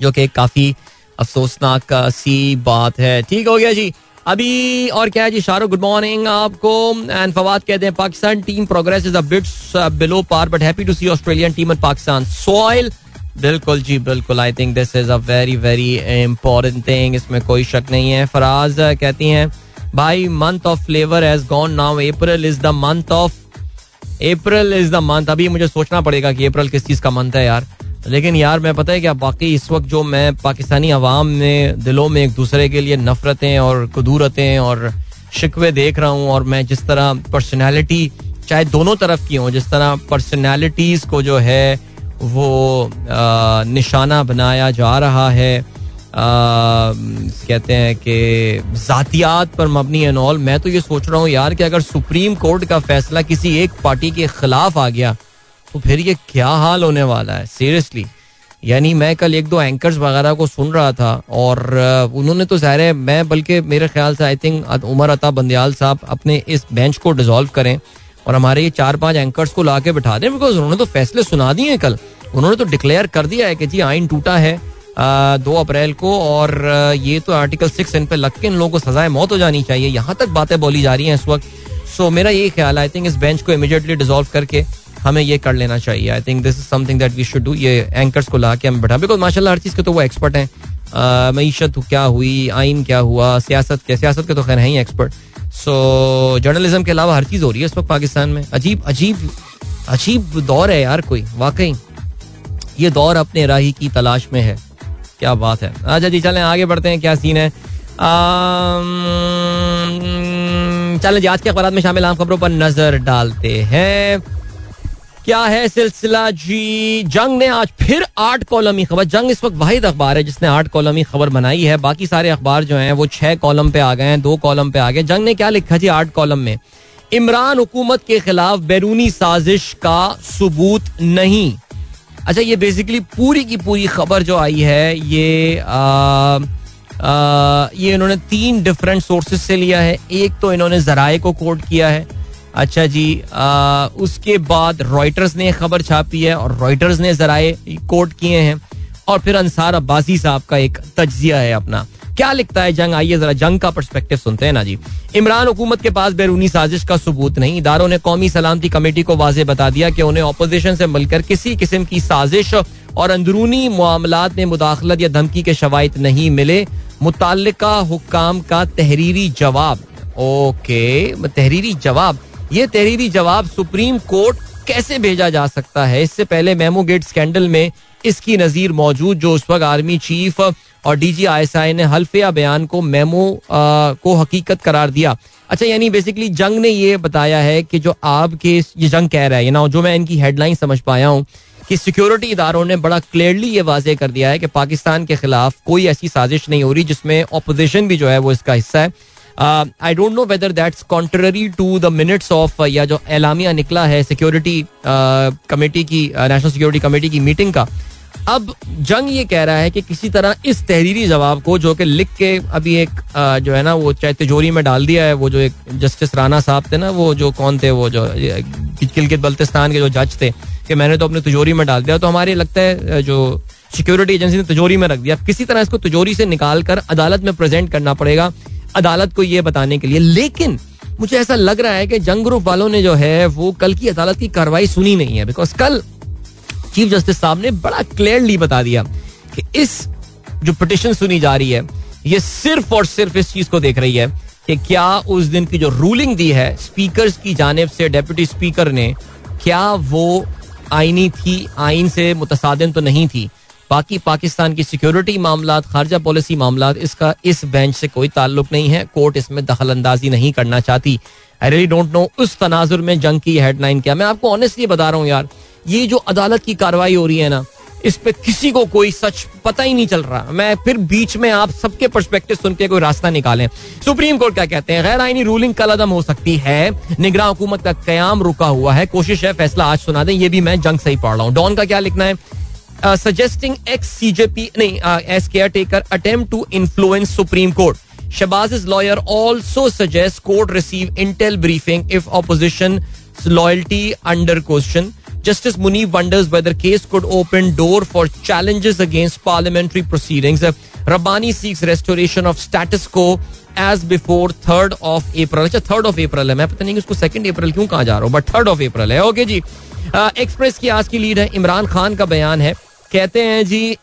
जो कि काफ़ी अफसोसनाक सी बात है। ठीक हो गया जी। अभी और क्या है जी? शाहरुख गुड मॉर्निंग आपको। एंड फवाद कहते हैं, Pakistan team progress is a bits below par but happy to see Australian team in Pakistan soil बिल्कुल जी, बिल्कुल। I think this is a very very important thing इसमें कोई शक नहीं है। फराज कहती हैं, भाई month of flavour has gone now April is the month of April is the month अभी मुझे सोचना पड़ेगा कि अप्रैल किस चीज़ का मंथ है यार। लेकिन यार, मैं पता है क्या, बाकी इस वक्त जो मैं पाकिस्तानी अवाम में, दिलों में एक दूसरे के लिए नफरतें और कदूरतें और शिकवे देख रहा हूँ और मैं जिस तरह पर्सनैलिटी चाहे दोनों तरफ़ की हूँ, जिस तरह पर्सनैलिटीज को जो है वो निशाना बनाया जा रहा है। कहते हैं कि जातियात पर मबनी एंड ऑल। मैं तो ये सोच रहा हूँ यार कि अगर सुप्रीम कोर्ट का फैसला किसी एक पार्टी के खिलाफ आ गया तो फिर ये क्या हाल होने वाला है? सीरियसली यानी मैं कल एक दो एंकर्स वगैरह को सुन रहा था और उन्होंने तो ज़ाहिर है, मैं बल्कि मेरे ख्याल से आई थिंक उमर अता बंदयाल साहब अपने इस बेंच को डिजोल्व करें। और हमारे ये चार पाँच एंकर्स को ला के बिठा दें बिकॉज़ उन्होंने तो फैसले सुना दिए कल। उन्होंने तो डिक्लेयर कर दिया है कि जी आइन टूटा है आ, दो अप्रैल को और ये तो आर्टिकल सिक्स इन पे लग के इन लोगों को सजाए मौत हो जानी चाहिए। यहाँ तक बातें बोली जा रही हैं इस वक्त। सो so, मेरा ये ख्याल आई थिंक इस बेंच को इमीडिएटली डिजोल्व करके हमें ये कर लेना चाहिए। I think this is something that we should do ये एंकर्स को ला के हम बैठा बिकॉज़ माशाल्लाह हर चीज़ के तो वो एक्सपर्ट हैं। मीशत क्या हुई आइन क्या हुआ सियासत क्या सियासत के तो खैर है ही एक्सपर्ट सो जर्नलिज्म के अलावा हर चीज़ हो रही है इस वक्त पाकिस्तान में। अजीब अजीब अजीब दौर है यार कोई, वाकई। ये दौर अपने राही की तलाश में है। क्या बात है। अच्छा जी, चलें, आगे बढ़ते हैं, क्या सीन है? चलें जी, आज के अखबार में शामिल आम खबरों पर नज़र डालते हैं। क्या है सिलसिला जी? जंग ने आज फिर आठ कॉलमी खबर जंग इस वक्त वाहिद अखबार है जिसने आठ कॉलमी खबर बनाई है। बाकी सारे अखबार जो हैं वो छह कॉलम पे आ गए हैं दो कॉलम पे आ गए। जंग ने क्या लिखा जी आठ कॉलम में? इमरान हुकूमत के खिलाफ बैरूनी साजिश का सबूत नहीं। अच्छा ये बेसिकली पूरी की पूरी खबर जो आई है ये आ, आ, ये इन्होंने तीन डिफरेंट सोर्सेज से लिया है। एक तो इन्होंने जराए को कोट किया है। अच्छा जी आ, उसके बाद रॉयटर्स ने खबर छापी है और रॉयटर्स ने जराए कोट किए हैं और फिर अंसार अब्बासी साहब का एक तजिया है अपना। क्या लिखता है जंग? आइए जरा जंग का परस्पेक्टिव सुनते हैं ना जी। इमरान हुकूमत के पास बैरूनी साजिश का सबूत नहीं। इदारों ने कौमी सलामती कमेटी को वाजे बता दिया कि उन्हें अपोजिशन से मिलकर किसी किस्म की साजिश और अंदरूनी मामला में मुदाखलत या धमकी के शवायद नहीं मिले। मुतल हुकाम का तहरीरी जवाब। ओके तहरीरी जवाब। ये तहरीरी जवाब सुप्रीम कोर्ट कैसे भेजा जा सकता है? इससे पहले मेमो गेट स्कैंडल में इसकी नजीर मौजूद, जो उस वक्त आर्मी चीफ और D G I S I ने हल्फिया बयान को मेमो को हकीकत करार दिया। अच्छा यानी बेसिकली जंग ने ये बताया है कि जो आपके ये जंग कह रहा है ना जो मैं इनकी हेडलाइन समझ पाया हूँ कि सिक्योरिटी इदारों ने बड़ा क्लियरली ये वाजे कर दिया है कि पाकिस्तान के खिलाफ कोई ऐसी साजिश नहीं हो रही जिसमें अपोजिशन भी जो है वो इसका हिस्सा है। I don't know whether that's contrary to the minutes of या जो एलामिया निकला है सिक्योरिटी कमेटी uh, की नेशनल सिक्योरिटी कमेटी की मीटिंग का अब जंग ये कह रहा है कि किसी तरह इस तहरीरी जवाब को जो कि लिख के अभी एक uh, जो है ना वो चाहे तिजोरी में डाल दिया है वो जो एक जस्टिस राना साहब थे ना वो जो कौन थे वो जो किलगित बल्तिस्तान के जो जज थे कि मैंने तो अपनी तिजोरी में डाल दिया। तो हमारे लगता है जो सिक्योरिटी एजेंसी ने तिजोरी में रख दिया। किसी तरह इसको तिजोरी से निकाल कर अदालत में प्रेजेंट करना पड़ेगा। अदालत को ये बताने के लिए। लेकिन मुझे ऐसा लग रहा है कि जंग ग्रुप वालों ने जो है, वो कल की अदालत की कार्रवाई सुनी नहीं है। बिकॉज़ कल चीफ जस्टिस साहब ने बड़ा क्लियरली बता दिया कि इस जो पिटिशन सुनी जा रही है, ये सिर्फ़ और सिर्फ़ इस चीज़ को देख रही है कि क्या उस दिन की जो रूलिंग दी है स्पीकर की जानब से डेप्यूटी स्पीकर ने, क्या वो आईनी थी? आइन से मुतसादन तो नहीं थी। बाकी पाकिस्तान की सिक्योरिटी मामला खारजा पॉलिसी मामला इसका इस बेंच से कोई ताल्लुक नहीं है। कोर्ट इसमें दखल अंदाजी नहीं करना चाहती। आई रियली डोंट नो उस तनाजुर में जंग की हेडलाइन क्या। मैं आपको ऑनेस्टली बता रहा हूँ यार, ये जो अदालत की कार्रवाई हो रही है ना, इस पे किसी को कोई सच पता ही नहीं चल रहा। मैं फिर बीच में आप सबके परस्पेक्टिव सुन के कोई रास्ता निकालें। सुप्रीम कोर्ट क्या कहते हैं? गैर आईनी रूलिंग कल अदम हो सकती है। निगरान हुकूमत का क्याम रुका हुआ है। कोशिश है फैसला आज सुना दें, ये भी मैं जंग से ही पढ़ रहा हूँ। डॉन का क्या लिखना है? सजेस्टिंग एक्स सीजेपी नहीं as caretaker attempt to influence supreme court Shahbaz is lawyer also suggest court receive intel briefing if opposition loyalty under question justice Munib wonders whether case could open door for challenges against parliamentary proceedings Rabbani seeks restoration of status quo as before third of April अच्छा third of अप्रैल है। मैं पता नहीं उसको second अप्रैल क्यों कहा जा रहा हूँ बट थर्ड ऑफ़ अप्रैल है। ओके जी। एक्सप्रेस की आज की लीड है। इमरान खान का बयान है। कहते हैं जी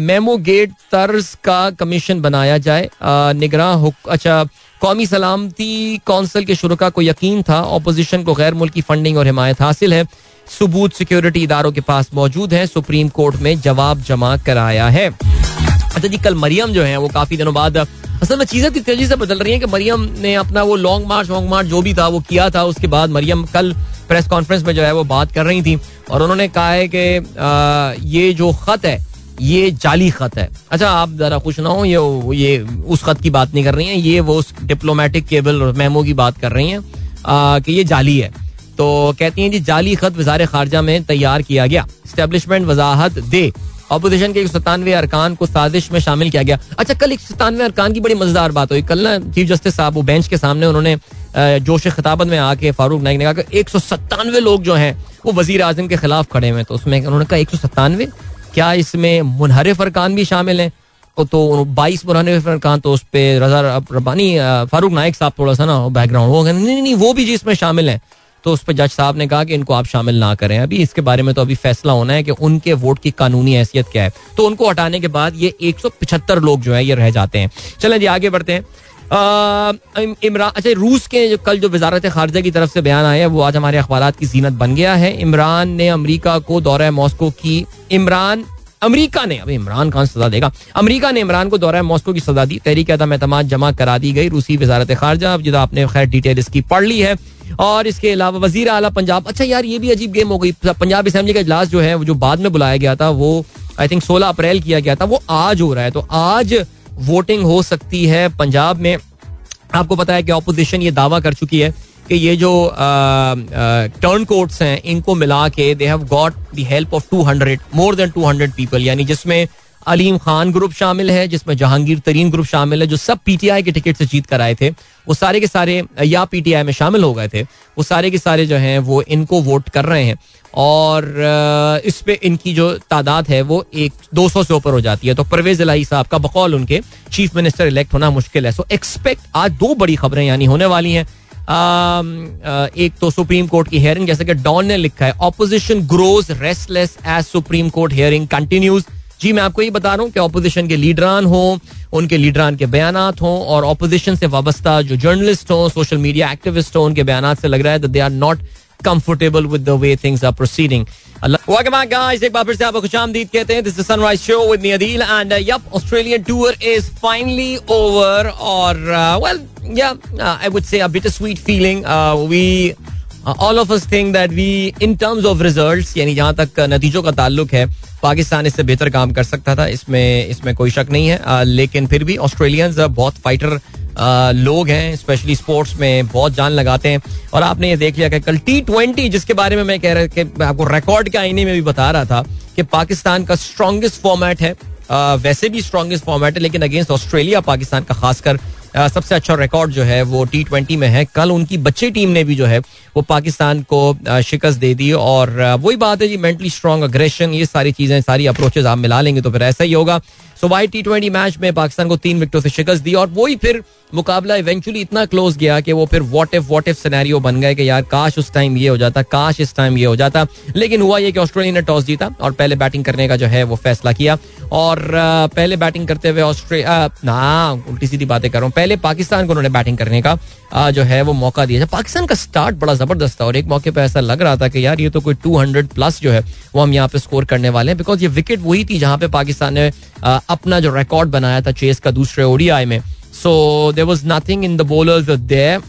मेमो गेट तर्ज का कमीशन बनाया जाए। निगरान अच्छा कौमी सलामती कौंसिल के शुरा को यकीन था? अपोजिशन को गैर मुल्की फंडिंग और हिमायत हासिल है। सबूत सिक्योरिटी इदारों के पास मौजूद है। सुप्रीम कोर्ट में जवाब जमा कराया है। अच्छा जी, कल मरियम जो है, वो काफ़ी दिनों बाद, असल में चीज़ें तेज़ी से बदल रही हैं कि मरियम ने अपना वो लॉन्ग मार्च वॉन्ग मार्च जो भी था, वो किया था, उसके बाद मरियम कल प्रेस कॉन्फ्रेंस में जो है वो बात कर रही थी और उन्होंने कहा है कि ये जो खत है, ये जाली खत है। अच्छा आप जरा खुश ना हो, ये ये उस खत की बात नहीं कर रही हैं, ये वो उस डिप्लोमेटिक केबल मेमो की बात कर रही हैं कि ये जाली है। तो कहती हैं जी, जाली खत वजार खारजा में तैयार किया गया। स्टेब्लिशमेंट वजाहत दे। अपोजिशन के एक सतानवे अरकान को साजिश में शामिल किया गया। अच्छा कल एक सतानवे अरकान की बड़ी मज़ेदार बात हुई। कल ना चीफ जस्टिस साहब, वो बेंच के सामने उन्होंने जोश खिताबत में आके फारूक नाइक ने कहा एक सौ सत्तानवे लोग जो हैं, वो वज़ीर आज़म के खिलाफ खड़े हुए तो उसमें उन्होंने कहा, एक सौ सत्तानवे? क्या इसमें मुनहरफ अरकान भी शामिल हैं? तो बाईस मुनहरफ अरकान तो उस पर रजा रबानी फारूक नाइक साहब थोड़ा सा ना बैकग्राउंड वो नहीं नहीं वो भी जिसमें शामिल हैं। तो उस पर जज साहब ने कहा कि इनको आप शामिल ना करें। अभी इसके बारे में तो अभी फैसला होना है कि उनके वोट की कानूनी हैसियत क्या है। तो उनको हटाने के बाद ये एक लोग जो है ये रह जाते हैं। चलें जी, आगे बढ़ते हैं। इमरान अच्छा रूस के जो कल जो वजारत खारजा की तरफ़ से बयान आया है, वो आज हमारे अखबार की जीनत बन गया है। इमरान ने अमरीका को, दौरा मॉस्को की, इमरान, अमरीका ने, अभी इमरान खान सजा देगा। अमरीका ने इमरान को दौरा मॉस्को की सजा दी। तहरीक अदम एतम जमा करा दी गई रूसी वजारत खारजा। अब जिदा आपने खैर डिटेल इसकी पढ़ ली है। और इसके अलावा वज़ीर आला पंजाब। अच्छा यार, ये भी अजीब गेम हो गई। पंजाब असेंबली का इजलास जो है जो बाद में बुलाया गया था, वो आई थिंक सोलह अप्रैल किया गया था, वो आज हो रहा है। तो आज वोटिंग हो सकती है पंजाब में। आपको पता है कि ऑपोजिशन ये दावा कर चुकी है कि ये जो टर्न कोर्ट्स हैं, इनको मिला के they have got the help of 200 more than 200 people यानी जिसमें अलीम खान ग्रुप शामिल है, जिसमें जहांगीर तरीन ग्रुप शामिल है, जो सब पीटीआई के टिकट से जीत कर आए थे। वो सारे के सारे, या पीटीआई में शामिल हो गए थे। वो सारे के सारे जो हैं, वो इनको वोट कर रहे हैं। और इस पे इनकी जो तादाद है, वो एक, दो सौ से ऊपर हो जाती है। तो परवेज इलाही साहब का बकौल उनके चीफ मिनिस्टर इलेक्ट होना मुश्किल है। सो एक्सपेक्ट, आज दो बड़ी खबरें यानी होने वाली हैं। एक तो सुप्रीम कोर्ट की हेयरिंग, जैसे कि डॉन ने लिखा है, opposition grows restless as supreme court hearing continues. जी, मैं आपको ये बता रहा हूँ कि अपोजिशन के लीडरान हो, उनके लीडरान के बयान हो और अपोजिशन से वाबस्ता जो जर्नलिस्ट हो सोशल मीडिया एक्टिविस्ट हो, उनके बयान से लग रहा है they are not comfortable with the way things are proceeding अब all of us think that we in terms of results यानी जहाँ तक नतीजों का ताल्लुक है पाकिस्तान इससे बेहतर काम कर सकता था इसमें इसमें कोई शक नहीं है। Uh, लेकिन फिर भी ऑस्ट्रेलियंस बहुत फाइटर लोग हैं स्पेशली स्पोर्ट्स में बहुत जान लगाते हैं। और आपने ये देख लिया कि कल टी ट्वेंटी जिसके बारे में मैं कह रहा कि आपको रिकॉर्ड के आईने में भी बता रहा था कि पाकिस्तान का स्ट्रॉन्गेस्ट फॉर्मेट है। वैसे भी स्ट्रॉन्गेस्ट फॉर्मेट है लेकिन अगेंस्ट ऑस्ट्रेलिया पाकिस्तान का खासकर सबसे अच्छा रिकॉर्ड जो है वो टी ट्वेंटी में है। कल उनकी बच्चे टीम ने भी जो है वो पाकिस्तान को शिकस्त दे दी और वही बात है जी मेंटली स्ट्रॉन्ग अग्रेशन ये सारी चीज़ें, सारी अप्रोचेज आप मिला लेंगे तो फिर ऐसा ही होगा। So why T twenty match में पाकिस्तान को तीन विकेटों से शिकस्त दी और वही फिर मुकाबला इवेंचुअली इतना क्लोज गया कि वो फिर what if what if scenario बन गए कि यार काश उस टाइम ये हो जाता, काश इस टाइम ये हो जाता। लेकिन हुआ ये कि ऑस्ट्रेलिया ने टॉस जीता और पहले बैटिंग करने का जो है वो फैसला किया। और पहले बैटिंग करते हुए ऑस्ट्रेलिया ना उल्टी सीधी बातें कर रहा हूँ। पहले पाकिस्तान को उन्होंने बैटिंग करने का। जो है वो मौका दिया पाकिस्तान का स्टार्ट बड़ा ज़बरदस्त था और एक मौके पर ऐसा लग रहा था कि यार ये तो कोई टू हंड्रेड प्लस जो है, वो हम यहाँ पे स्कोर करने वाले हैं। बिकॉज़ ये विकेट वही थी जहाँ पे पाकिस्तान ने अपना जो रिकॉर्ड बनाया था चेस का दूसरे ओडीआई में। So there was nothing in the bowlers there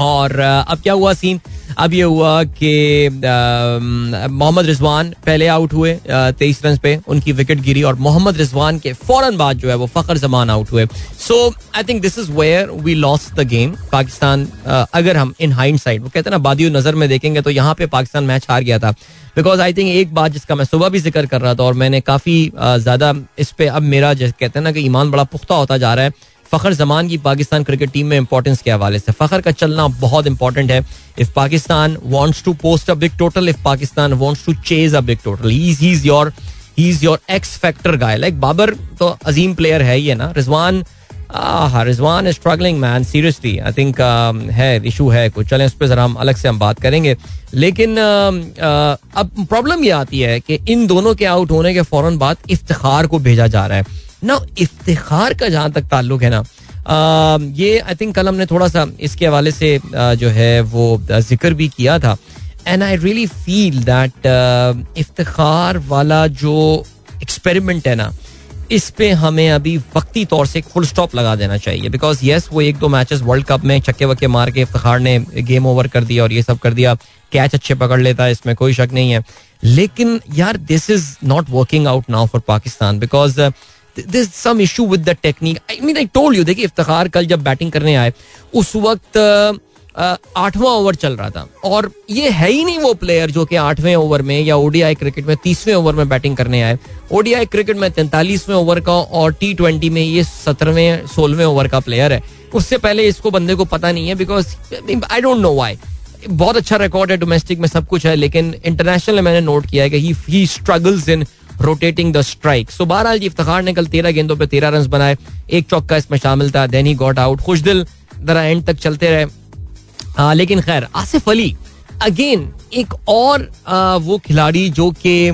और अब क्या हुआ सीन अब ये हुआ कि मोहम्मद रिजवान पहले आउट हुए तेईस रन पे, उनकी विकेट गिरी और मोहम्मद रिजवान के फ़ौरन बाद जो है वो फखर जमान आउट हुए। So I think this is where we lost the game Pakistan अगर हम इन हाइंड साइड वो कहते हैं ना बादी नज़र में देखेंगे तो यहाँ पे पाकिस्तान मैच हार गया था। बिकॉज़ आई थिंक एक बात जिसका मैं सुबह भी ज़िक्र कर रहा था और मैंने काफ़ी ज़्यादा इस पे, अब मेरा कहते हैं ना कि ईमान बड़ा पुख्ता होता जा रहा है फखर जमान की पाकिस्तान क्रिकेट टीम में इंपॉर्टेंस के हवाले से। फखर का चलना बहुत इंपॉर्टेंट है। If Pakistan wants to post a big total if Pakistan wants to chase a big total he is your he is your X factor guy like Babar तो अजीम प्लेयर है ही है ना Rizwan Rizwan is struggling man seriously I think है issue है कुछ। चलें उस पर जरा हम अलग से हम बात करेंगे। लेकिन uh, uh, अब प्रॉब्लम ये आती है कि इन दोनों के आउट होने के फ़ौरन बाद इफ्तार को भेजा जा रहा है। ना इफ्तार का जहाँ तक ताल्लुक है ना ये आई थिंक कल हमने थोड़ा सा इसके हवाले से जो है वो ज़िक्र भी किया था। And I really feel that Iftikhar वाला जो एक्सपेरिमेंट है ना, इस पे हमें अभी वक्ती तौर से एक फुल स्टॉप लगा देना चाहिए। बिकॉज़ येस वो एक दो मैचेस वर्ल्ड कप में चक्के वक्के मार के इफ्तार ने गेम ओवर कर दिया और ये सब कर दिया। कैच अच्छे पकड़ लेता है, इसमें कोई शक नहीं है। लेकिन यार this is not working out now for Pakistan because this some issue with the technique I mean I told you देखिए, इफ्तार कल जब बैटिंग करने आए, उस वक्त आठवां ओवर चल रहा था। और ये है ही नहीं वो प्लेयर जो कि आठवें ओवर में या ओडीआई क्रिकेट में तीसवें ओवर में बैटिंग करने आए। ओडीआई क्रिकेट में तैंतालीसवें ओवर का और टी ट्वेंटी में ये सत्रहवें, सोलहवें ओवर का प्लेयर है। उससे पहले इसको बंदे को पता नहीं है because I don't know why बहुत अच्छा रिकॉर्ड है डोमेस्टिक में सब कुछ है, लेकिन इंटरनेशनल में मैंने नोट किया है कि he struggles in rotating the strike so बहरहाल जी इफ्तार ने कल तेरह गेंदों पर तेरह रन बनाए एक चौका इसमें शामिल था then he got out Khushdil जरा एंड तक चलते रहे आ, लेकिन खैर आसिफ अली अगेन एक और आ, वो खिलाड़ी जो कि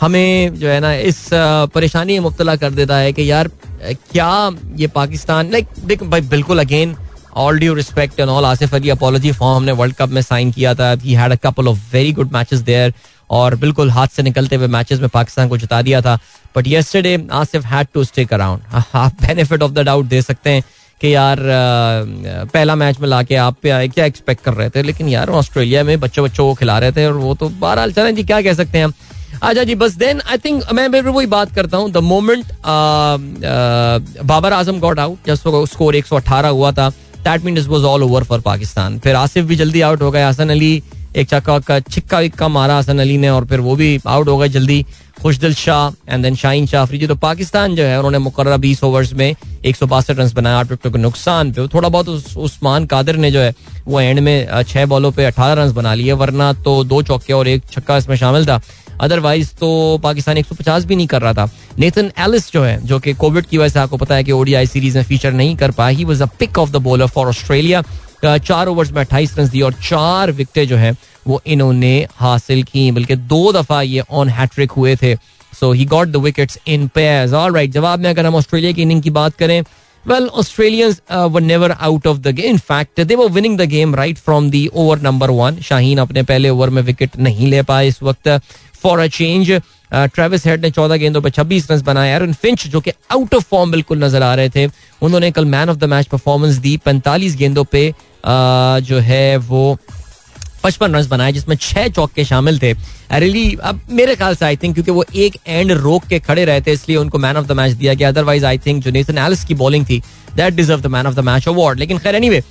हमें जो है ना इस परेशानी में मुबतला कर देता है कि यार क्या ये पाकिस्तान लाइक देख भाई बिल्कुल again all due respect and all Asif Ali apology form हमने वर्ल्ड कप में साइन किया था he had a couple of very good matches there और बिल्कुल हाथ से निकलते हुए मैचेस में पाकिस्तान को जिता दिया था। But yesterday Asif had to stick around आप बेनिफिट ऑफ़ द डाउट दे सकते हैं कि यार पहला मैच में लाके आप पे आए क्या एक्सपेक्ट कर रहे थे? लेकिन यार ऑस्ट्रेलिया में बच्चों बच्चों को खिला रहे थे और वो तो बहरहाल, चलें जी, क्या कह सकते हैं हम? अच्छा जी, बस देन आई थिंक मैं फिर वही बात करता हूँ। The moment Babar Azam got out जब स्कोर एक सौ अठारह हुआ था that mean it was all over for Pakistan. फिर आसिफ भी जल्दी आउट हो गए, हसन अली एक चक्का का छिक्का विक्का मारा हसन अली ने और फिर वो भी आउट हो गए जल्दी। खुशदिल शाह एंड देन शाहीन शाह अफरीदी तो पाकिस्तान जो है उन्होंने मुकर बीस ओवर्स में एक सौ बासठ रन बनाया आठ विकेटों के नुकसान पे। थोड़ा बहुत उस, उस्मान कादिर ने जो है वो एंड में छह बॉलों पे अठारह रन बना लिए वरना तो दो चौके और एक छक्का इसमें शामिल था। अदरवाइज़ तो पाकिस्तान 150 भी नहीं कर रहा था। नेथन एलिस जो है जो कि कोविड की वजह से आपको पता है कि ओडीआई सीरीज़ में फीचर नहीं कर पाया he was a pick of the bowler for Australia चार ओवर्स में अट्ठाईस रन दिए और चार विकेटें जो है, वो इन्होंने हासिल की। बल्कि दो दफ़ा ये ऑन हैट्रिक हुए थे। So he got the wickets in pairs all right जवाब में अगर हम ऑस्ट्रेलिया की इनिंग की बात करें well Australians were never out of the game in fact they were winning the game right from the over number one Shaheen अपने पहले ओवर में विकेट नहीं ले पाए इस वक्त for a change Travis Head ने चौदह गेंदों पर छब्बीस रन बनाए। एरन फिंच जो कि आउट ऑफ़ फॉर्म बिल्कुल नज़र आ रहे थे उन्होंने कल man of the match performance दी। पैंतालीस गेंदों पे uh, जो है वो पचपन रन बनाए जिसमें छह चौके शामिल थे। रियली अब मेरे ख्याल से आई थिंक क्योंकि वो एक एंड रोक के खड़े रहे थे इसलिए उनको मैन ऑफ़ द मैच दिया गया। अदरवाइज़ आई थिंक जो नेथन एलिस की बॉलिंग थी that deserve the man of the match award लेकिन खैर एनीवे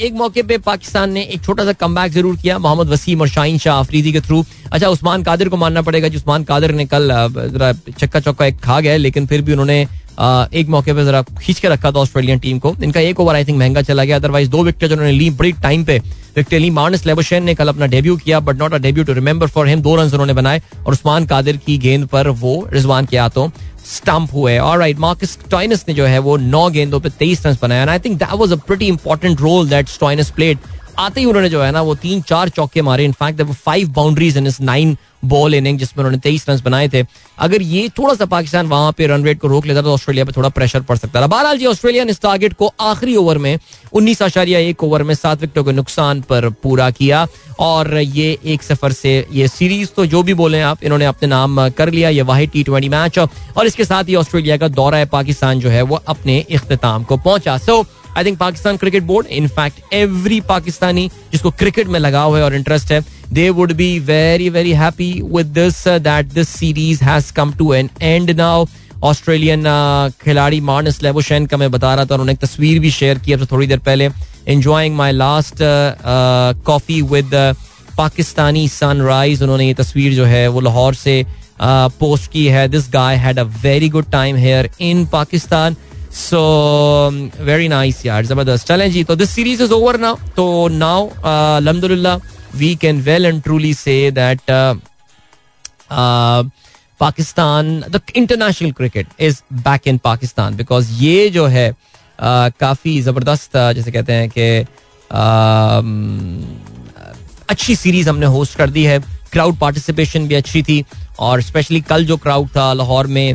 एक मौके पे पाकिस्तान ने एक छोटा सा कम ज़रूर किया मोहम्मद वसीम और शाहीन शाह अफरीदी के थ्रू अच्छा उस्मान कादिर को मानना पड़ेगा जो, उस्मान कादिर ने कल जरा चक्का चौका एक खा गया लेकिन फिर भी उन्होंने एक मौके पे जरा खींच के रखा था ऑस्ट्रेलियन टीम को। इनका एक ओवर आई थिंक महँगा चला गया। अदरवाइज़ दो विकेट उन्होंने ली, बड़ी टाइम पे। विकेट ली, मार्नस लेबोशेन ने कल अपना डेब्यू किया but not a debut to remember for him दो रन उन्होंने बनाए और उस्मान कादिर की गेंद पर वो रिजवान के हाथों स्टंप हुए और राइट मार्कस टॉइनस ने जो है वो नौ गेंदों पे तेईस रन बनाया I think that was a pretty important role that Stoinis played आते ही उन्होंने जो है ना, वो तीन, चार चौके मारे। In fact five boundaries in nine ball inning जिसमें उन्होंने तेईस रन बनाए थे। अगर ये थोड़ा सा पाकिस्तान वहाँ पे रन रेट को रोक लेता तो ऑस्ट्रेलिया पे थोड़ा प्रेशर पड़ सकता था। बहरहाल जी, ऑस्ट्रेलिया ने इस टारगेट को आखिरी ओवर में, उन्नीस आशारिया एक ओवर में सात विकेटों के नुकसान पर पूरा किया। और ये एक सफ़र से, ये सीरीज़ तो जो भी बोले आप, इन्होंने अपने नाम कर लिया। ये वाहिद टी ट्वेंटी मैच और इसके साथ ही ऑस्ट्रेलिया का दौरा पाकिस्तान जो है, वो अपने अख्ताम को पहुँचा। So I think Pakistan cricket board in fact every Pakistani जिसको क्रिकेट में लगाव है और इंटरेस्ट है they would be very very happy with this that this series has come to an end now Australian खिलाड़ी मार्नस लेबोशैन का मैं बता रहा था उन्होंने एक तस्वीर भी शेयर की अब थोड़ी देर पहले enjoying my last coffee with Pakistani sunrise उन्होंने ये तस्वीर जो है वो लाहौर से पोस्ट uh, की है. This guy had a very good time here in Pakistan so very nice यार ज़बरदस्त चलें जी तो this series is over now तो नाउ अलहमदुल्ला we can well and truly say that Pakistan the international cricket is back in Pakistan because ये जो है काफ़ी ज़बरदस्त जैसे कहते हैं कि अच्छी सीरीज़ हमने होस्ट कर दी है क्राउड पार्टिसिपेशन भी अच्छी थी और स्पेशली कल जो क्राउड था लाहौर में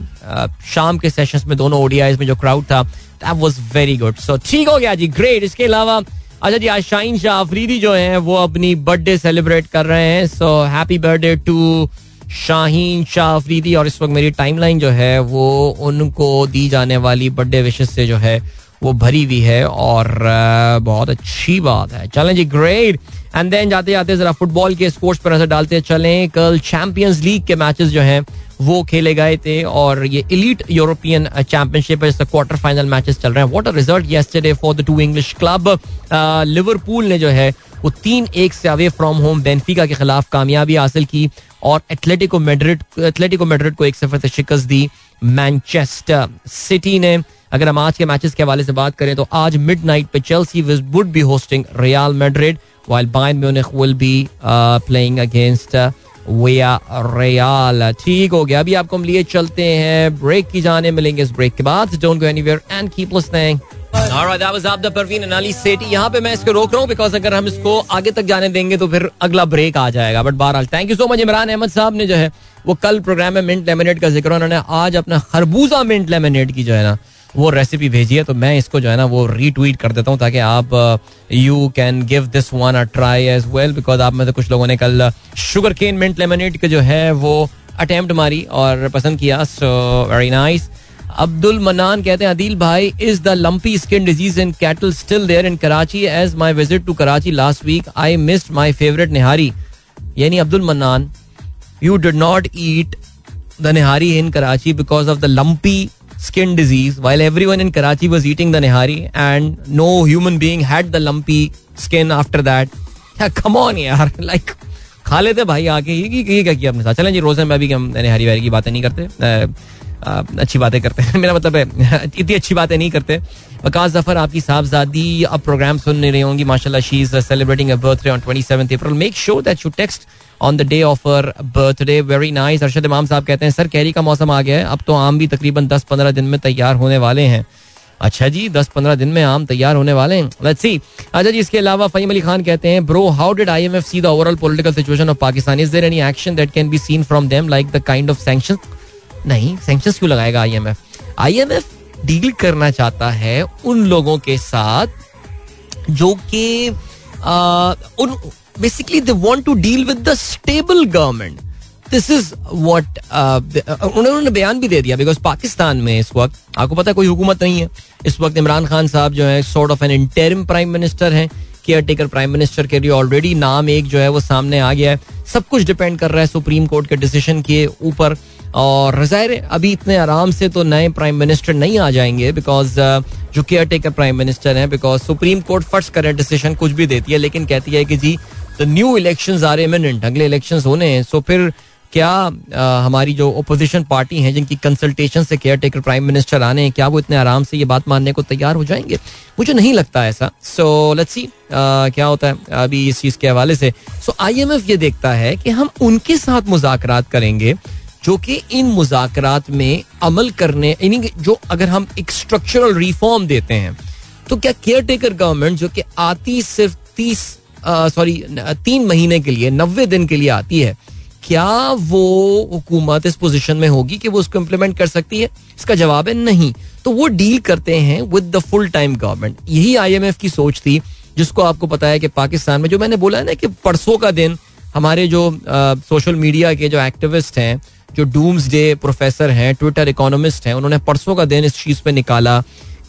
शाम के सेशंस में दोनों ओडीआईज में जो क्राउड था that was very good so ठीक हो गया जी ग्रेट इसके अलावा अच्छा जी, आज शाहीन शाह अफरीदी जो है, वो अपनी बर्थडे सेलिब्रेट कर रहे हैं. So happy birthday to Shaheen Shah Afridi और इस वक्त मेरी टाइमलाइन जो है, वो उनको दी जाने वाली बर्थडे विशेष से जो है वो भरी हुई है और बहुत अच्छी बात है। चलें जी ग्रेट एंड देन जाते जाते जरा फुटबॉल के स्पोर्ट्स पर नज़र डालते चलें, कल चैंपियंस लीग के मैचेस जो हैं, वो खेले गए थे और ये इलीट यूरोपियन चैंपियनशिप है। जिसका क्वार्टर फाइनल मैचेस चल रहे हैं। What a result yesterday for the two English club Liverpool ने जो है, वो तीन एक से अवे फ्रॉम होम बेनफिका के खिलाफ कामयाबी हासिल की और एथलेटिको मेड्रिड एथलेटिको मेड्रिड को एक सफ़र से शिकस्त दी। मैनचेस्टर सिटी ने अगर हम आज के मैचेस के हवाले से बात करें तो आज मिड नाइट पे Chelsea would be hosting Real Madrid will be uh, playing against uh, Villarreal ठीक हो गया। अभी आपको हम लिए चलते हैं। ब्रेक की जाने मिलेंगे इस ब्रेक के बाद। Don't go anywhere and keep listening आगे तक जाने देंगे तो फिर अगला ब्रेक आ जाएगा। But thank you so much Imran Ahmed साहब ने जो है वो कल प्रोग्राम में मिंट लेमिनेट का ज़िक्र उन्होंने आज अपना खरबूजा मिंट लेमिनेट की जो है ना वो रेसिपी भेजी है तो मैं इसको जो है ना वो रीट्वीट कर देता हूँ ताकि आप you can give this one a try as well because आप में तो कुछ लोगों ने कल शुगर केन मिंट लेमनेट के जो है वो अटेम्प्ट मारी और पसंद किया so very nice Abdul Manan कहते हैं, अदील भाई is the lumpy skin disease in cattle still there in Karachi as my visit to Karachi last week I missed my favourite nihari यानी Abdul Manan you did not eat the nihari in Karachi because of the lumpy skin disease while everyone in Karachi was eating the nihari and no human being had the lumpy skin after that. Yeah, come on यार like खा लेते भाई आके ये, ये क्या किया अपने साथ चलें जी रोजन में भी हम निहारी वारी की बातें नहीं करते अच्छी बातें करते हैं। [laughs] मेरा मतलब है, [laughs] इतनी अच्छी बातें नहीं करते। वकास ज़फ़र, आपकी साहबजादी अब प्रोग्राम सुन नहीं रही होंगी। माशाल्लाह she is celebrating a birthday on 27th April make sure that you text on the day of her birthday very nice Arshad Imam साहब कहते हैं, सर, कैरी का मौसम आ गया है। अब तो आम भी तकरीबन दस पंद्रह दिन में तैयार होने वाले हैं। अच्छा जी दस पंद्रह दिन में आम तैयार होने वाले हैं। लेट्स सी अच्छा जी, इसके अलावा फहीम अली खान कहते हैं bro how did IMF see the overall political situation of Pakistan is there any action that can be seen from them like the kind of sanctions नहीं सैंक्शंस क्यों लगाएगा आईएमएफ आईएमएफ डील करना चाहता है उन लोगों के साथ जो कि उन basically they want to deal with the stable government this is what उन्होंने बयान भी दे दिया बिकॉज़ पाकिस्तान में इस वक्त, आपको पता है कोई हुकूमत नहीं है। इस वक्त इमरान खान साहब जो है sort of an interim prime minister हैं। केयर टेकर प्राइम मिनिस्टर के लिए ऑलरेडी नाम एक जो है वो सामने आ गया है। सब कुछ डिपेंड कर रहा है सुप्रीम कोर्ट के डिसीज़न के ऊपर। और ज़ाहिर अभी इतने आराम से तो नए प्राइम मिनिस्टर नहीं आ जाएँगे बिकॉज़ uh, जो केयर टेकर प्राइम मिनिस्टर हैं बिकॉज़ सुप्रीम कोर्ट फ़र्स्ट करें डिसीज़न कुछ भी देती है लेकिन कहती है कि जी द न्यू इलेक्शन आ रहे इमिनेंट अगले इलेक्शन होने हैं सो फिर क्या आ, हमारी जो ओपोजिशन पार्टी हैं जिनकी कंसल्टेशन से केयर टेकर प्राइम मिनिस्टर आने हैं क्या वो इतने आराम से ये बात मानने को तैयार हो जाएँगे? मुझे नहीं लगता ऐसा। सो लेट्स सी क्या होता है अभी इस चीज़ के हवाले से। सो आईएमएफ ये देखता है कि हम उनके साथ मुजाकरात करेंगे जो कि इन मुजाकरात में अमल करने, यानी जो अगर हम एक स्ट्रक्चरल रिफॉर्म देते हैं तो क्या केयर टेकर गवर्नमेंट जो कि आती सिर्फ़ तीस सॉरी तीन महीने के लिए, नब्बे दिन के लिए आती है, क्या वो हुकूमत इस पोजीशन में होगी कि वो उसको इम्प्लीमेंट कर सकती है? इसका जवाब है नहीं। तो वो डील करते हैं with the full time government यही आईएमएफ की सोच थी, जिसको आपको पता है कि पाकिस्तान में जो मैंने बोला है ना कि परसों का दिन, हमारे जो सोशल मीडिया के जो एक्टिविस्ट हैं जो डूम्स डे प्रोफेसर हैं ट्विटर इकोनॉमिस्ट हैं, उन्होंने परसों का दिन इस चीज़ पे निकाला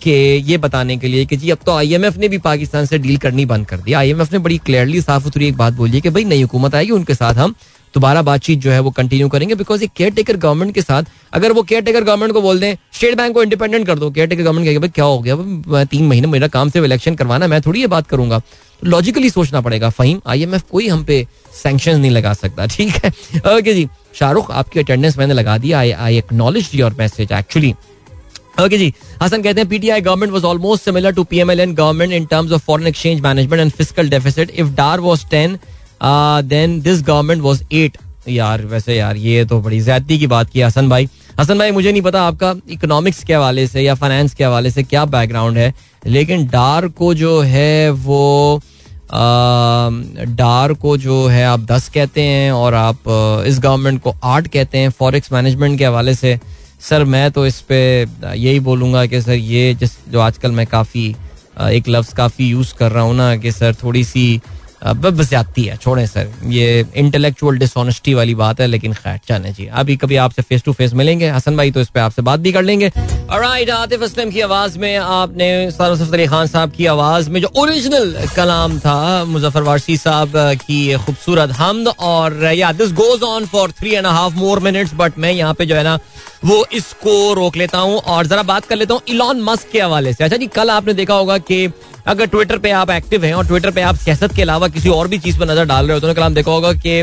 कि ये बताने के लिए कि जी, अब तो आईएमएफ ने भी पाकिस्तान से डील करनी बंद कर दी। आईएमएफ ने बड़ी क्लियरली साफ़ सुथरी एक बात बोली कि भाई नई हुकूमत आएगी, उनके साथ हम दोबारा बातचीत जो है वो कंटिन्यू करेंगे बिकॉज़ ये केयर टेकर गवर्नमेंट के साथ, अगर वो केयर टेकर गवर्नमेंट को बोल दें स्टेट बैंक को इंडिपेंडेंट कर दो केयर टेकर गवर्नमेंट कहेगा क्या हो गया? तीन महीने मेरा काम से इलेक्शन करवाना मैं थोड़ी ये बात करूँगा। लॉजिकली सोचना पड़ेगा फहीम आईएमएफ कोई हम पे सैंक्शन नहीं लगा सकता, ठीक है? ओके जी, शाहरुख, आपकी अटेंडेंस मैंने लगा दी I I acknowledge your message actually okay जी हसन कहते हैं PTI government was almost similar to PMLN government in terms of foreign exchange management and fiscal deficit if Dar was 10 then this government was 8 यार, वैसे यार, ये तो बड़ी ज्यादती की बात की हसन भाई। हसन भाई, मुझे नहीं पता आपका इकोनॉमिक्स के हवाले से या फाइनेंस के हवाले से क्या बैकग्राउंड है। लेकिन डार को जो है वो डार को जो है आप दस कहते हैं और आप इस गवर्नमेंट को आठ कहते हैं फॉरेक्स मैनेजमेंट के हवाले से। सर, मैं तो इस पर यही बोलूँगा कि सर, ये जिस, जो आजकल मैं काफ़ी एक लफ्ज़ काफ़ी यूज़ कर रहा हूँ ना कि सर, थोड़ी सी बस जाती है, छोड़े सर। ये इंटेलेक्चुअल डिसऑनेस्टी वाली बात है, लेकिन खैर, जाने जी। अभी कभी आपसे फेस टू फेस मिलेंगे। हसन भाई तो इस पर आपसे बात भी कर लेंगे। आतिफ असलम की आवाज़ में आपने सरफ अली खान साहब की आवाज़ में जो ओरिजिनल कलाम था, मुजफ्फर वारसी साहब की खूबसूरत हमद, और या this goes on for three and half more minutes but मैं यहाँ पे जो है ना वो इसको रोक लेता हूँ और जरा बात कर लेता हूँ इलॉन मस्क के हवाले से अच्छा जी कल आपने देखा होगा कि अगर ट्विटर पे आप एक्टिव हैं और ट्विटर पे आप सियासत के अलावा किसी और भी चीज़ पर नज़र डाल रहे हो तो कल आप देखा होगा कि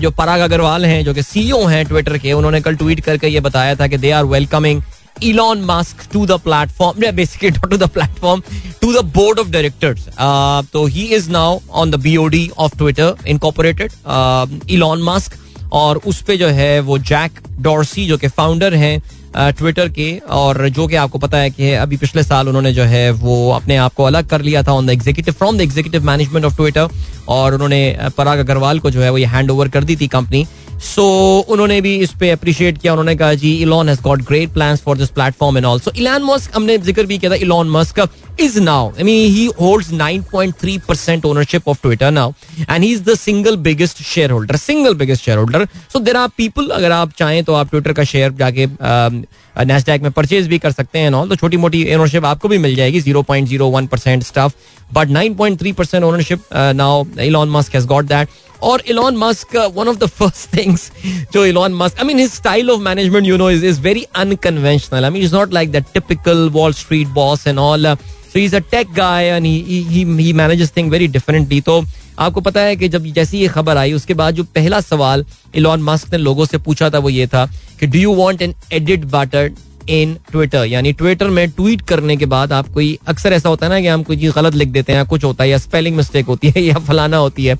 जो पराग अग्रवाल हैं जो कि सीईओ हैं ट्विटर के उन्होंने कल ट्वीट करके ये बताया था कि they are welcoming the platform, yeah, basically not to the platform, to the board of directors. Uh, so he is now on the BOD of Twitter Incorporated, uh, Elon Musk. और उस पर जो है वो जैक डॉर्सी जो कि founder हैं Twitter के, और जो कि आपको पता है कि अभी पिछले साल उन्होंने जो है वो अपने आप को अलग कर लिया था on the executive from the executive management of Twitter और उन्होंने पराग अग्रवाल को जो है वो ये हैंड ओवर कर दी थी कंपनी सो उन्होंने भी इस पे अप्रिशिएट किया। उन्होंने कहा, जी Elon has got great plan for this platform and also Elon Musk हमने ज़िक्र भी किया था Elon Musk is now I mean he hold nine point three percent ownership of Twitter now and he is the single biggest shareholder single biggest shareholder so there are people अगर आप चाहें तो आप ट्विटर का share जाके um, Nasdaq में purchase भी कर सकते हैं ऑल तो छोटी मोटी ओनरशिप आपको भी मिल जाएगी zero point zero one percent stuff but nine point three percent ownership now Elon Musk has got that और Elon Musk one of the first things जो Elon Musk I mean his style of management you know is is very unconventional I mean is not like the typical Wall Street boss and all so is a tech guy he manages thing very differently तो आपको पता है कि जब जैसी ये खबर आई, उसके बाद जो पहला सवाल इलॉन मस्क ने लोगों से पूछा था वो ये था कि do you want an edit button in Twitter यानी ट्विटर में ट्वीट करने के बाद आप कोई, अक्सर ऐसा होता है ना कि हम कोई चीज़ गलत लिख देते हैं कुछ होता है या स्पेलिंग मिस्टेक होती है [laughs] या फलाना होती है।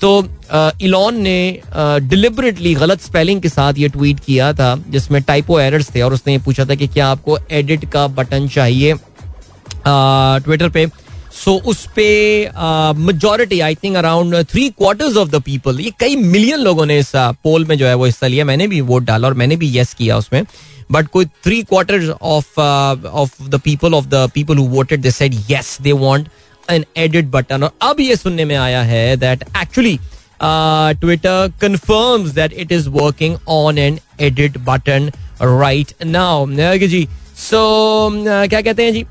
तो इलॉन ने डिलिबरेटली गलत स्पेलिंग के साथ ये ट्वीट किया था, जिसमें टाइपो एरर्स थे और उसने ये पूछा था कि क्या आपको एडिट का बटन चाहिए? ट्विटर पे. सो उस पे majority I think around three quarters of the people ये कई मिलियन लोगों ने इस पोल में जो है वो हिस्सा लिया. मैंने भी वोट डाला और मैंने भी येस किया उसमें. बट कोई three quarter of of the people of the people who voted they said yes they want an edit button और अब ये सुनने में आया है that actually Twitter confirms that it is working on an edit button right now ji so so, क्या कहते हैं जी?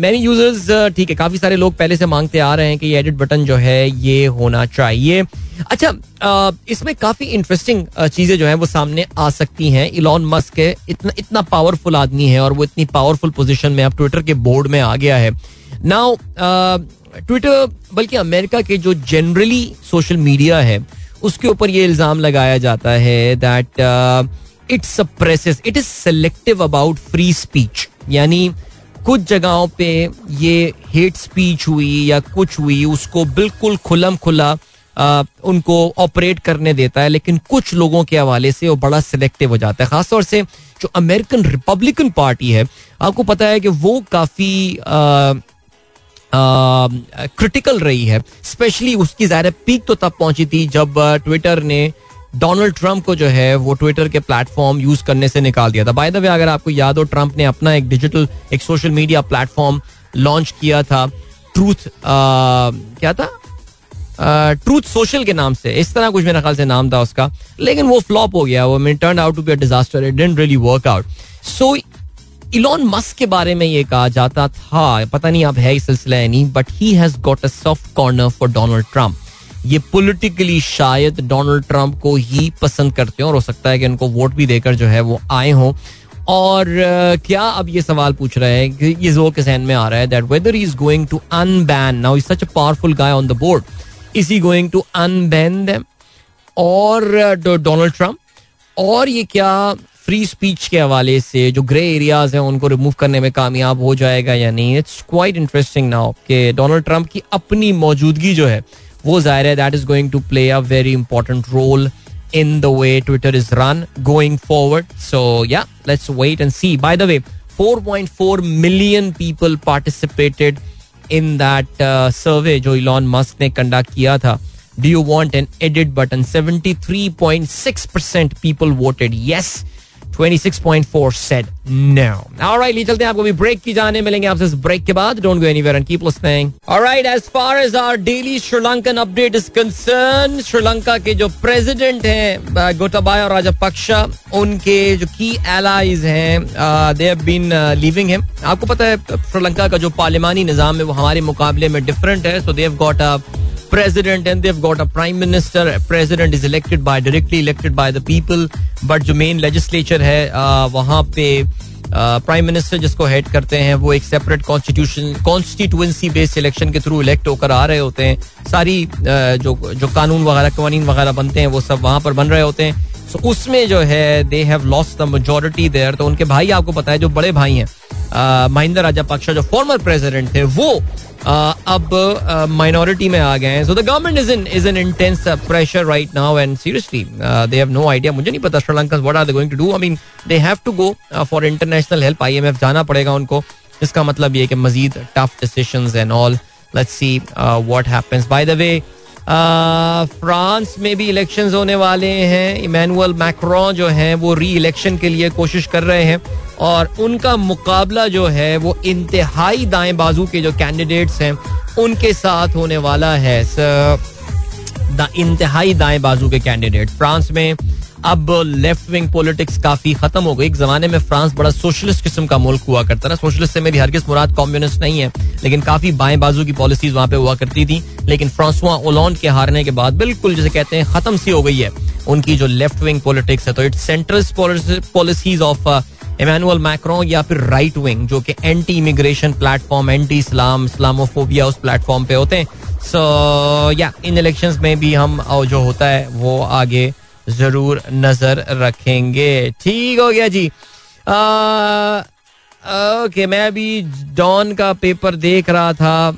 मैनी यूज़र्स ठीक है काफ़ी सारे लोग पहले से मांगते आ रहे हैं कि ये एडिट बटन जो है ये होना चाहिए। अच्छा इसमें काफ़ी इंटरेस्टिंग चीज़ें जो है वो सामने आ सकती हैं। इलॉन मस्क है इतना इतना पावरफुल आदमी है और वो इतनी पावरफुल पोजिशन में अब ट्विटर के बोर्ड में आ गया है। नाउ ट्विटर बल्कि अमेरिका के जो जनरली सोशल मीडिया है उसके ऊपर ये इल्ज़ाम लगाया जाता है that it suppresses it is selective about free speech यानी कुछ जगहों पे ये हेट स्पीच हुई या कुछ हुई उसको बिल्कुल खुलम खुला आ, उनको ऑपरेट करने देता है लेकिन कुछ लोगों के हवाले से वो बड़ा सिलेक्टिव हो जाता है। खासतौर से जो अमेरिकन रिपब्लिकन पार्टी है आपको पता है कि वो काफ़ी क्रिटिकल रही है। स्पेशली उसकी ज़ाहिर पीक तो तब पहुँची थी जब ट्विटर ने डोनाल्ड ट्रंप को जो है वो ट्विटर के प्लेटफॉर्म यूज़ करने से निकाल दिया था। बाय द वे अगर आपको याद हो ट्रंप ने अपना एक डिजिटल एक सोशल मीडिया प्लेटफॉर्म लॉन्च किया था। ट्रूथ क्या था? ट्रूथ सोशल के नाम से। इस तरह कुछ मेरे ख्याल से नाम था उसका। लेकिन वो फ्लॉप हो गया। वो mean turn out to be disaster it didn't really work out so Elon Musk के बारे में ये कहा जाता था। पता नहीं अब है इस सिलसिला नहीं but he has got a soft corner for Donald Trump ये पॉलिटिकली शायद डोनाल्ड ट्रंप को ही पसंद करते हैं और हो सकता है कि उनको वोट भी देकर जो है वो आए हों। और क्या अब ये सवाल पूछ रहे हैं कि ये जो के जहन में आ रहा है that whether is going to unban now is such a powerful guy on the board is he going to unban them और डोनाल्ड ट्रंप और ये क्या फ्री स्पीच के हवाले से जो ग्रे एरियाज़ हैं उनको रिमूव करने में कामयाब हो जाएगा या नहीं? इट्स क्वाइट इंटरेस्टिंग नाउ कि डोनाल्ड ट्रंप की अपनी मौजूदगी जो है वो ज़ाहिर है that is going to play a very important role in the way Twitter is run going forward. So yeah, let's wait and see. By the way, 4.4 million people participated in that uh, survey जो Elon Musk ने conduct किया था. Do you want an edit button? 73.6% people voted yes. 26.4 said no. All right, चलते हैं आपको भी break की जाने मिलेंगे आपसे इस ब्रेक के बाद। Don't go anywhere and keep listening alright as far as our daily Sri Lankan update is concern Sri Lanka के जो प्रेसिडेंट हैं गोटाबाया राजापक्षा उनके जो की एलाइज हैं they have been leaving him आपको पता है श्रीलंका का जो पार्लिमानी निज़ाम है वो हमारे मुकाबले में डिफरेंट है so they have got a president and they've got a prime minister. President is elected by, directly elected by the people. But जो main legislature है वहाँ पे प्राइम मिनिस्टर जिसको हेड करते हैं, वो एक separate constitution constituency based election के थ्रू इलेक्ट होकर आ रहे होते हैं सारी जो जो कानून वगैरह कवानीन वगैरह बनते हैं, वो सब वहाँ पर बन रहे होते हैं सो उसमें जो है they have lost the majority there तो उनके भाई आपको पता है, जो बड़े भाई हैं महिंदा राजा पक्षा जो फॉर्मर प्रेसिडेंट थे, वो अब माइनॉरिटी में आ गए हैं. So the government is in is an intense pressure right now and seriously they have no idea मुझे नहीं पता Sri Lanka what are they going to do I mean they have to go for international help IMF जाना पड़ेगा उनको. इसका मतलब ये कि मजीद tough decisions and all let's see what happens by the way France में भी इलेक्शन होने वाले हैं। इमैनुअल मैक्रो जो हैं, वो री इलेक्शन के लिए कोशिश कर रहे हैं और उनका मुकाबला जो है, वो इंतहाई दाएँ बाजू के जो कैंडिडेट्स हैं, उनके साथ होने वाला है। इंतहाई दाएँ बाजू के कैंडिडेट फ्रांस में अब लेफ़्ट विंग पॉलिटिक्स काफ़ी खत्म हो गई। एक जमाने में फ्रांस बड़ा सोशलिस्ट किस्म का मुल्क हुआ करता था। सोशलिस्ट से मेरी हरगिज मुराद कम्युनिस्ट नहीं है, लेकिन काफ़ी बाएँ बाजू की पॉलिसीज़ वहाँ पे हुआ करती थी। लेकिन फ्रांसवा ओलॉन्ड के हारने के बाद बिल्कुल जैसे कहते हैं खत्म सी हो गई है। उनकी जो लेफ़्ट विंग पॉलिटिक्स है तो it's central policies of Emmanuel Macron या फिर राइट विंग जो कि anti immigration platform anti Islam Islamophobia उस प्लेटफॉर्म पे होते हैं। सो या इन इलेक्शंस में भी हम जो होता है, वो आगे ज़रूर नज़र रखेंगे। ठीक हो गया जी। ओके, मैं अभी डॉन का पेपर देख रहा था।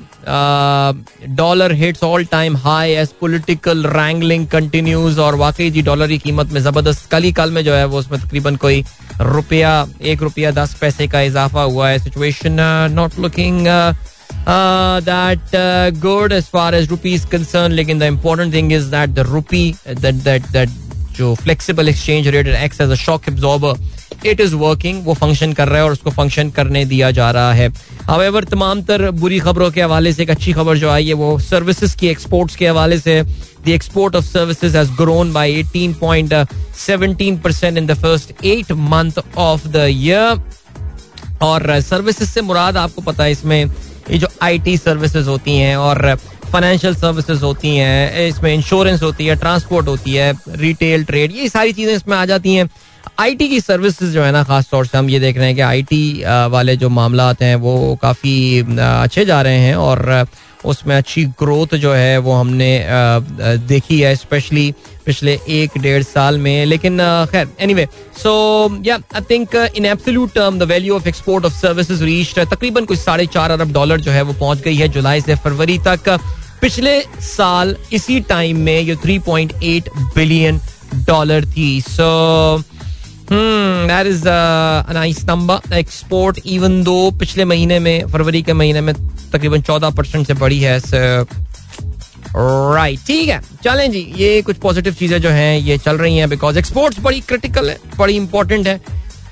Dollar hits all time high as political wrangling continues और वाकई जी डॉलर की कीमत में ज़बरदस्त। कल ही कल में जो है वो उसमें तकरीबन कोई रुपया, एक रुपया दस पैसे का इजाफा हुआ है। Situation not looking that good as far as rupee is concern लेकिन the important thing is that the rupee that that that जो flexible exchange rate ex as a shock absorber it is working वो function कर रहा है और उसको function करने दिया जा रहा है। हावेवर तमाम तर बुरी खबरों के हवाले से एक अच्छी खबर जो आई है, वो सर्विसेज़ की एक्सपोर्ट्स के हवाले से the export of services has grown by 18.17% in the first eight month of the year और सर्विसेज़ से मुराद आपको पता है इसमें ये जो आईटी सर्विसेज़ होती हैं और फाइनेंशियल सर्विसेज़ होती हैं, इसमें इंश्योरेंस होती है ट्रांसपोर्ट होती है रिटेल ट्रेड ये सारी चीज़ें इसमें आ जाती हैं। आईटी की सर्विसेज़ जो है ना, खास तौर से हम ये देख रहे हैं कि आईटी वाले जो मामला हैं, वो काफ़ी अच्छे जा रहे हैं और उसमें अच्छी ग्रोथ जो है, वो हमने देखी है स्पेशली पिछले एक डेढ़ साल में। लेकिन खैर एनीवे सो या I think in absolute term the value of export of services reach तकरीबन कुछ साढ़े चार अरब डॉलर जो है वो पहुँच गई है जुलाई से फरवरी तक। पिछले साल इसी टाइम में ये 3.8 बिलियन डॉलर थी. So that is number export even though पिछले महीने में, फरवरी के महीने में तकरीबन चौदह परसेंट से बढ़ी है राइट ठीक है। चलें जी, ये कुछ पॉजिटिव चीज़ें जो हैं, ये चल रही हैं बिकॉज़ एक्सपोर्ट्स बड़ी क्रिटिकल है, बड़ी इंपॉर्टेंट है।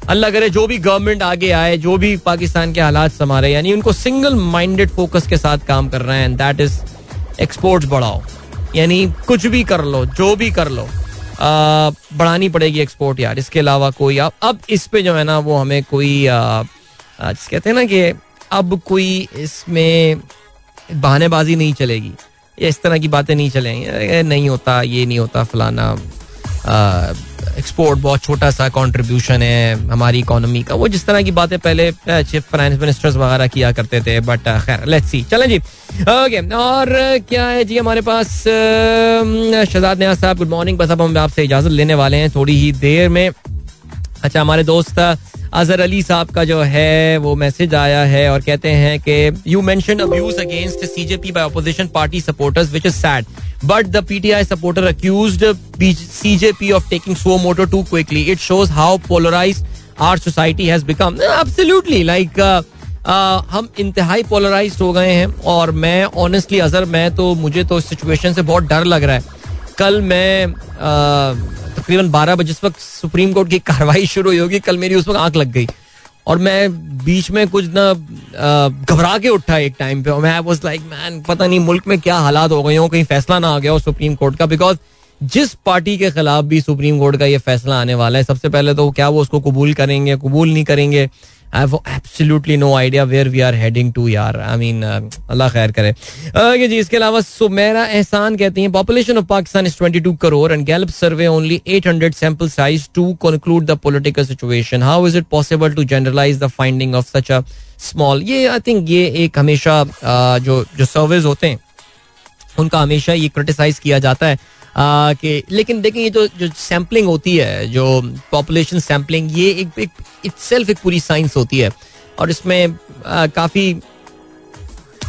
अल्लाह करे, जो भी गवर्नमेंट आगे आए, जो भी पाकिस्तान के हालात संभाले, यानी उनको सिंगल माइंडेड फोकस के साथ काम कर रहे हैं दैट इज़ एक्सपोर्ट्स बढ़ाओ। यानी कुछ भी कर लो, जो भी कर लो बढ़ानी पड़ेगी एक्सपोर्ट यार। इसके अलावा कोई अब अब इस पे जो है ना, वो हमें कोई जिस कहते हैं ना कि अब कोई इसमें बहानेबाजी नहीं चलेगी। इस तरह की बातें नहीं चलेंगी नहीं होता, ये नहीं होता, फलाना एक्सपोर्ट बहुत छोटा सा कॉन्ट्रीब्यूशन है हमारी इकोनॉमी का। वो जिस तरह की बातें पहले चीफ फाइनेंस मिनिस्टर्स वगैरह किया करते थे बट खैर लेट्स सी चलें जी। ओके, और क्या है जी हमारे पास शहजाद न्याज साहब गुड मॉर्निंग बस अब हम आपसे इजाज़त लेने वाले हैं थोड़ी ही देर में। अच्छा हमारे दोस्त अजहर अली साहब का जो है वो मैसेज आया है और कहते हैं कि you mention abuse against CJP by opposition party supporters which is sad but the PTI supporter accused CJP of taking suo motu too quickly it shows how polarize our society has become absolutely like हम इंतहाई polarise हो गए हैं और मैं honestly Azhar मैं तो मुझे तो इस सिचुएशन से बहुत डर लग रहा है। कल मैं uh, तकरीबन बारह बजे वक्त सुप्रीम कोर्ट की कार्रवाई शुरू हुई होगी। कल मेरी उस वक्त आँख लग गई। और मैं बीच में कुछ ना घबरा के उठा एक टाइम पे और मैं वाज लाइक मैन पता नहीं मुल्क में क्या हालात हो गए हो, कहीं फैसला ना आ गया हो सुप्रीम कोर्ट का। बिकॉज़ जिस पार्टी के खिलाफ भी सुप्रीम कोर्ट का ये फैसला आने वाला है, सबसे पहले तो क्या वो उसको कबूल करेंगे, कबूल नहीं करेंगे? I have absolutely no idea where we are heading to यार आई मीन अल्लाह खैर करे ओके जी इसके अलावा सुमेरा एहसान कहती हैं population of Pakistan is 22 crore and Gallup survey only 800 sample size to conclude the political situation how is it possible to generalize the finding of such a small ये I think ये एक हमेशा जो जो सर्वेज होते हैं उनका हमेशा ये क्रिटिसाइज किया जाता है कि, लेकिन देखें, ये जो जो सैम्पलिंग होती है, जो पॉपुलेशन सैम्पलिंग ये एक एक इटसेल्फ एक पूरी साइंस होती है। और इसमें काफ़ी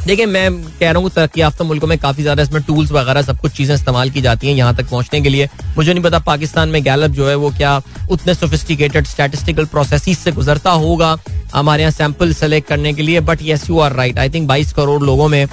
देखिए मैं कह रहा हूँ तरक्की याफ्ता मुल्कों में काफ़ी ज़्यादा इसमें टूल्स वगैरह सब कुछ चीज़ें इस्तेमाल की जाती हैं यहाँ तक पहुँचने के लिए। मुझे नहीं पता पाकिस्तान में गैलप जो है वो क्या उतने सोफिस्टिकेटेड स्टैटिस्टिकल प्रोसेस से गुजरता होगा हमारे यहाँ सैंपल सेलेक्ट करने के लिए but yes you are right I think बाईस करोड़ लोगों में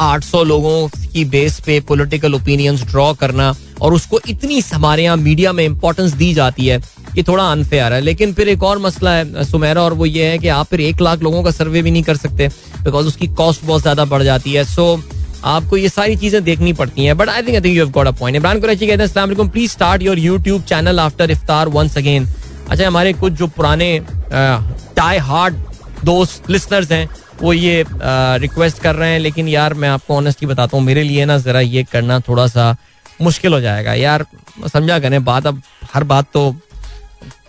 800 लोगों की बेस पे पॉलिटिकल ओपिनियंस ड्रॉ करना और उसको इतनी हमारे यहाँ मीडिया में इंपॉर्टेंस दी जाती है, ये थोड़ा अनफेयर है। लेकिन फिर एक और मसला है, सुमेरा, और वो ये है कि आप फिर एक लाख लोगों का सर्वे भी नहीं कर सकते बिकॉज़ उसकी कॉस्ट बहुत ज़्यादा बढ़ जाती है। सो आपको ये सारी चीज़ें देखनी पड़ती हैं। But I think I think you have got a point Imran Qureshi कहते हैं अस्सलाम वालेकुम please start your YouTube channel after iftar once again अच्छा हमारे कुछ जो पुराने टाई हार्ड दोस्त लिसनर्स हैं वो ये रिक्वेस्ट कर रहे हैं, लेकिन यार मैं आपको ऑनेस्टली बताता हूँ, मेरे लिए ना जरा ये करना थोड़ा सा मुश्किल हो जाएगा। यार, समझा करें, बात अब हर बात तो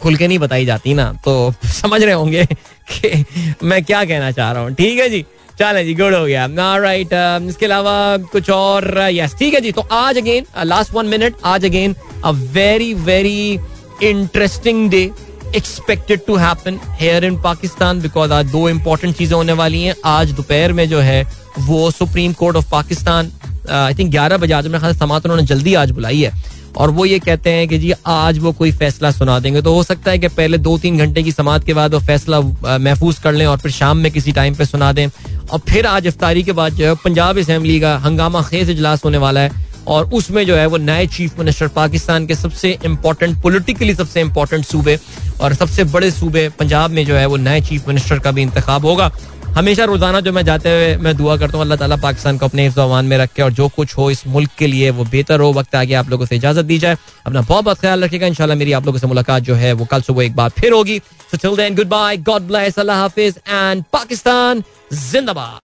खुल के नहीं बताई जाती ना तो [laughs] समझ रहे होंगे [laughs] कि मैं क्या कहना चाह रहा हूँ। ठीक है जी? चले जी गुड हो गया। राइट इसके अलावा कुछ और यस ठीक है जी तो आज अगेन लास्ट वन मिनट आज again a very very interesting day expected to happen here in Pakistan because आज दो इंपॉर्टेंट चीज़ें होने वाली हैं। आज दोपहर में जो है, वो supreme court of Pakistan I think ग्यारह बजे आज ख्याल समात उन्होंने जल्दी आज बुलाई है। और वो ये कहते हैं कि जी, आज वो कोई फैसला सुना देंगे। तो हो सकता है कि पहले दो तीन घंटे की समात के बाद वो फैसला महफूज कर लें और फिर शाम में किसी टाइम पे सुना दें। और फिर आज इफ्तारी के बाद जो है, पंजाब असम्बली का हंगामा खेज इजलास होने वाला है। और उसमें जो है वो नए चीफ मिनिस्टर पाकिस्तान के सबसे इंपॉर्टेंट पोलिटिकली सबसे इंपॉर्टेंट सूबे और सबसे बड़े सूबे पंजाब में जो है वो नए चीफ मिनिस्टर का भी इंतखब होगा। हमेशा रोज़ाना जो मैं जाते हुए मैं दुआ करता हूँ, अल्लाह ताला पाकिस्तान को अपने हिफ्जवान में रखे और जो कुछ हो इस मुल्क के लिए वो बेहतर हो। वक्त आगे आप लोगों से इजाज़त दी जाए। अपना बहुत बहुत ख्याल रखिएगा, इंशाल्लाह मेरी आप लोगों से मुलाकात जो है वो कल सुबह एक बार फिर होगी। गुड बाय गॉड ब्लेस अल्लाह हाफिज एंड पाकिस्तान जिंदाबाद।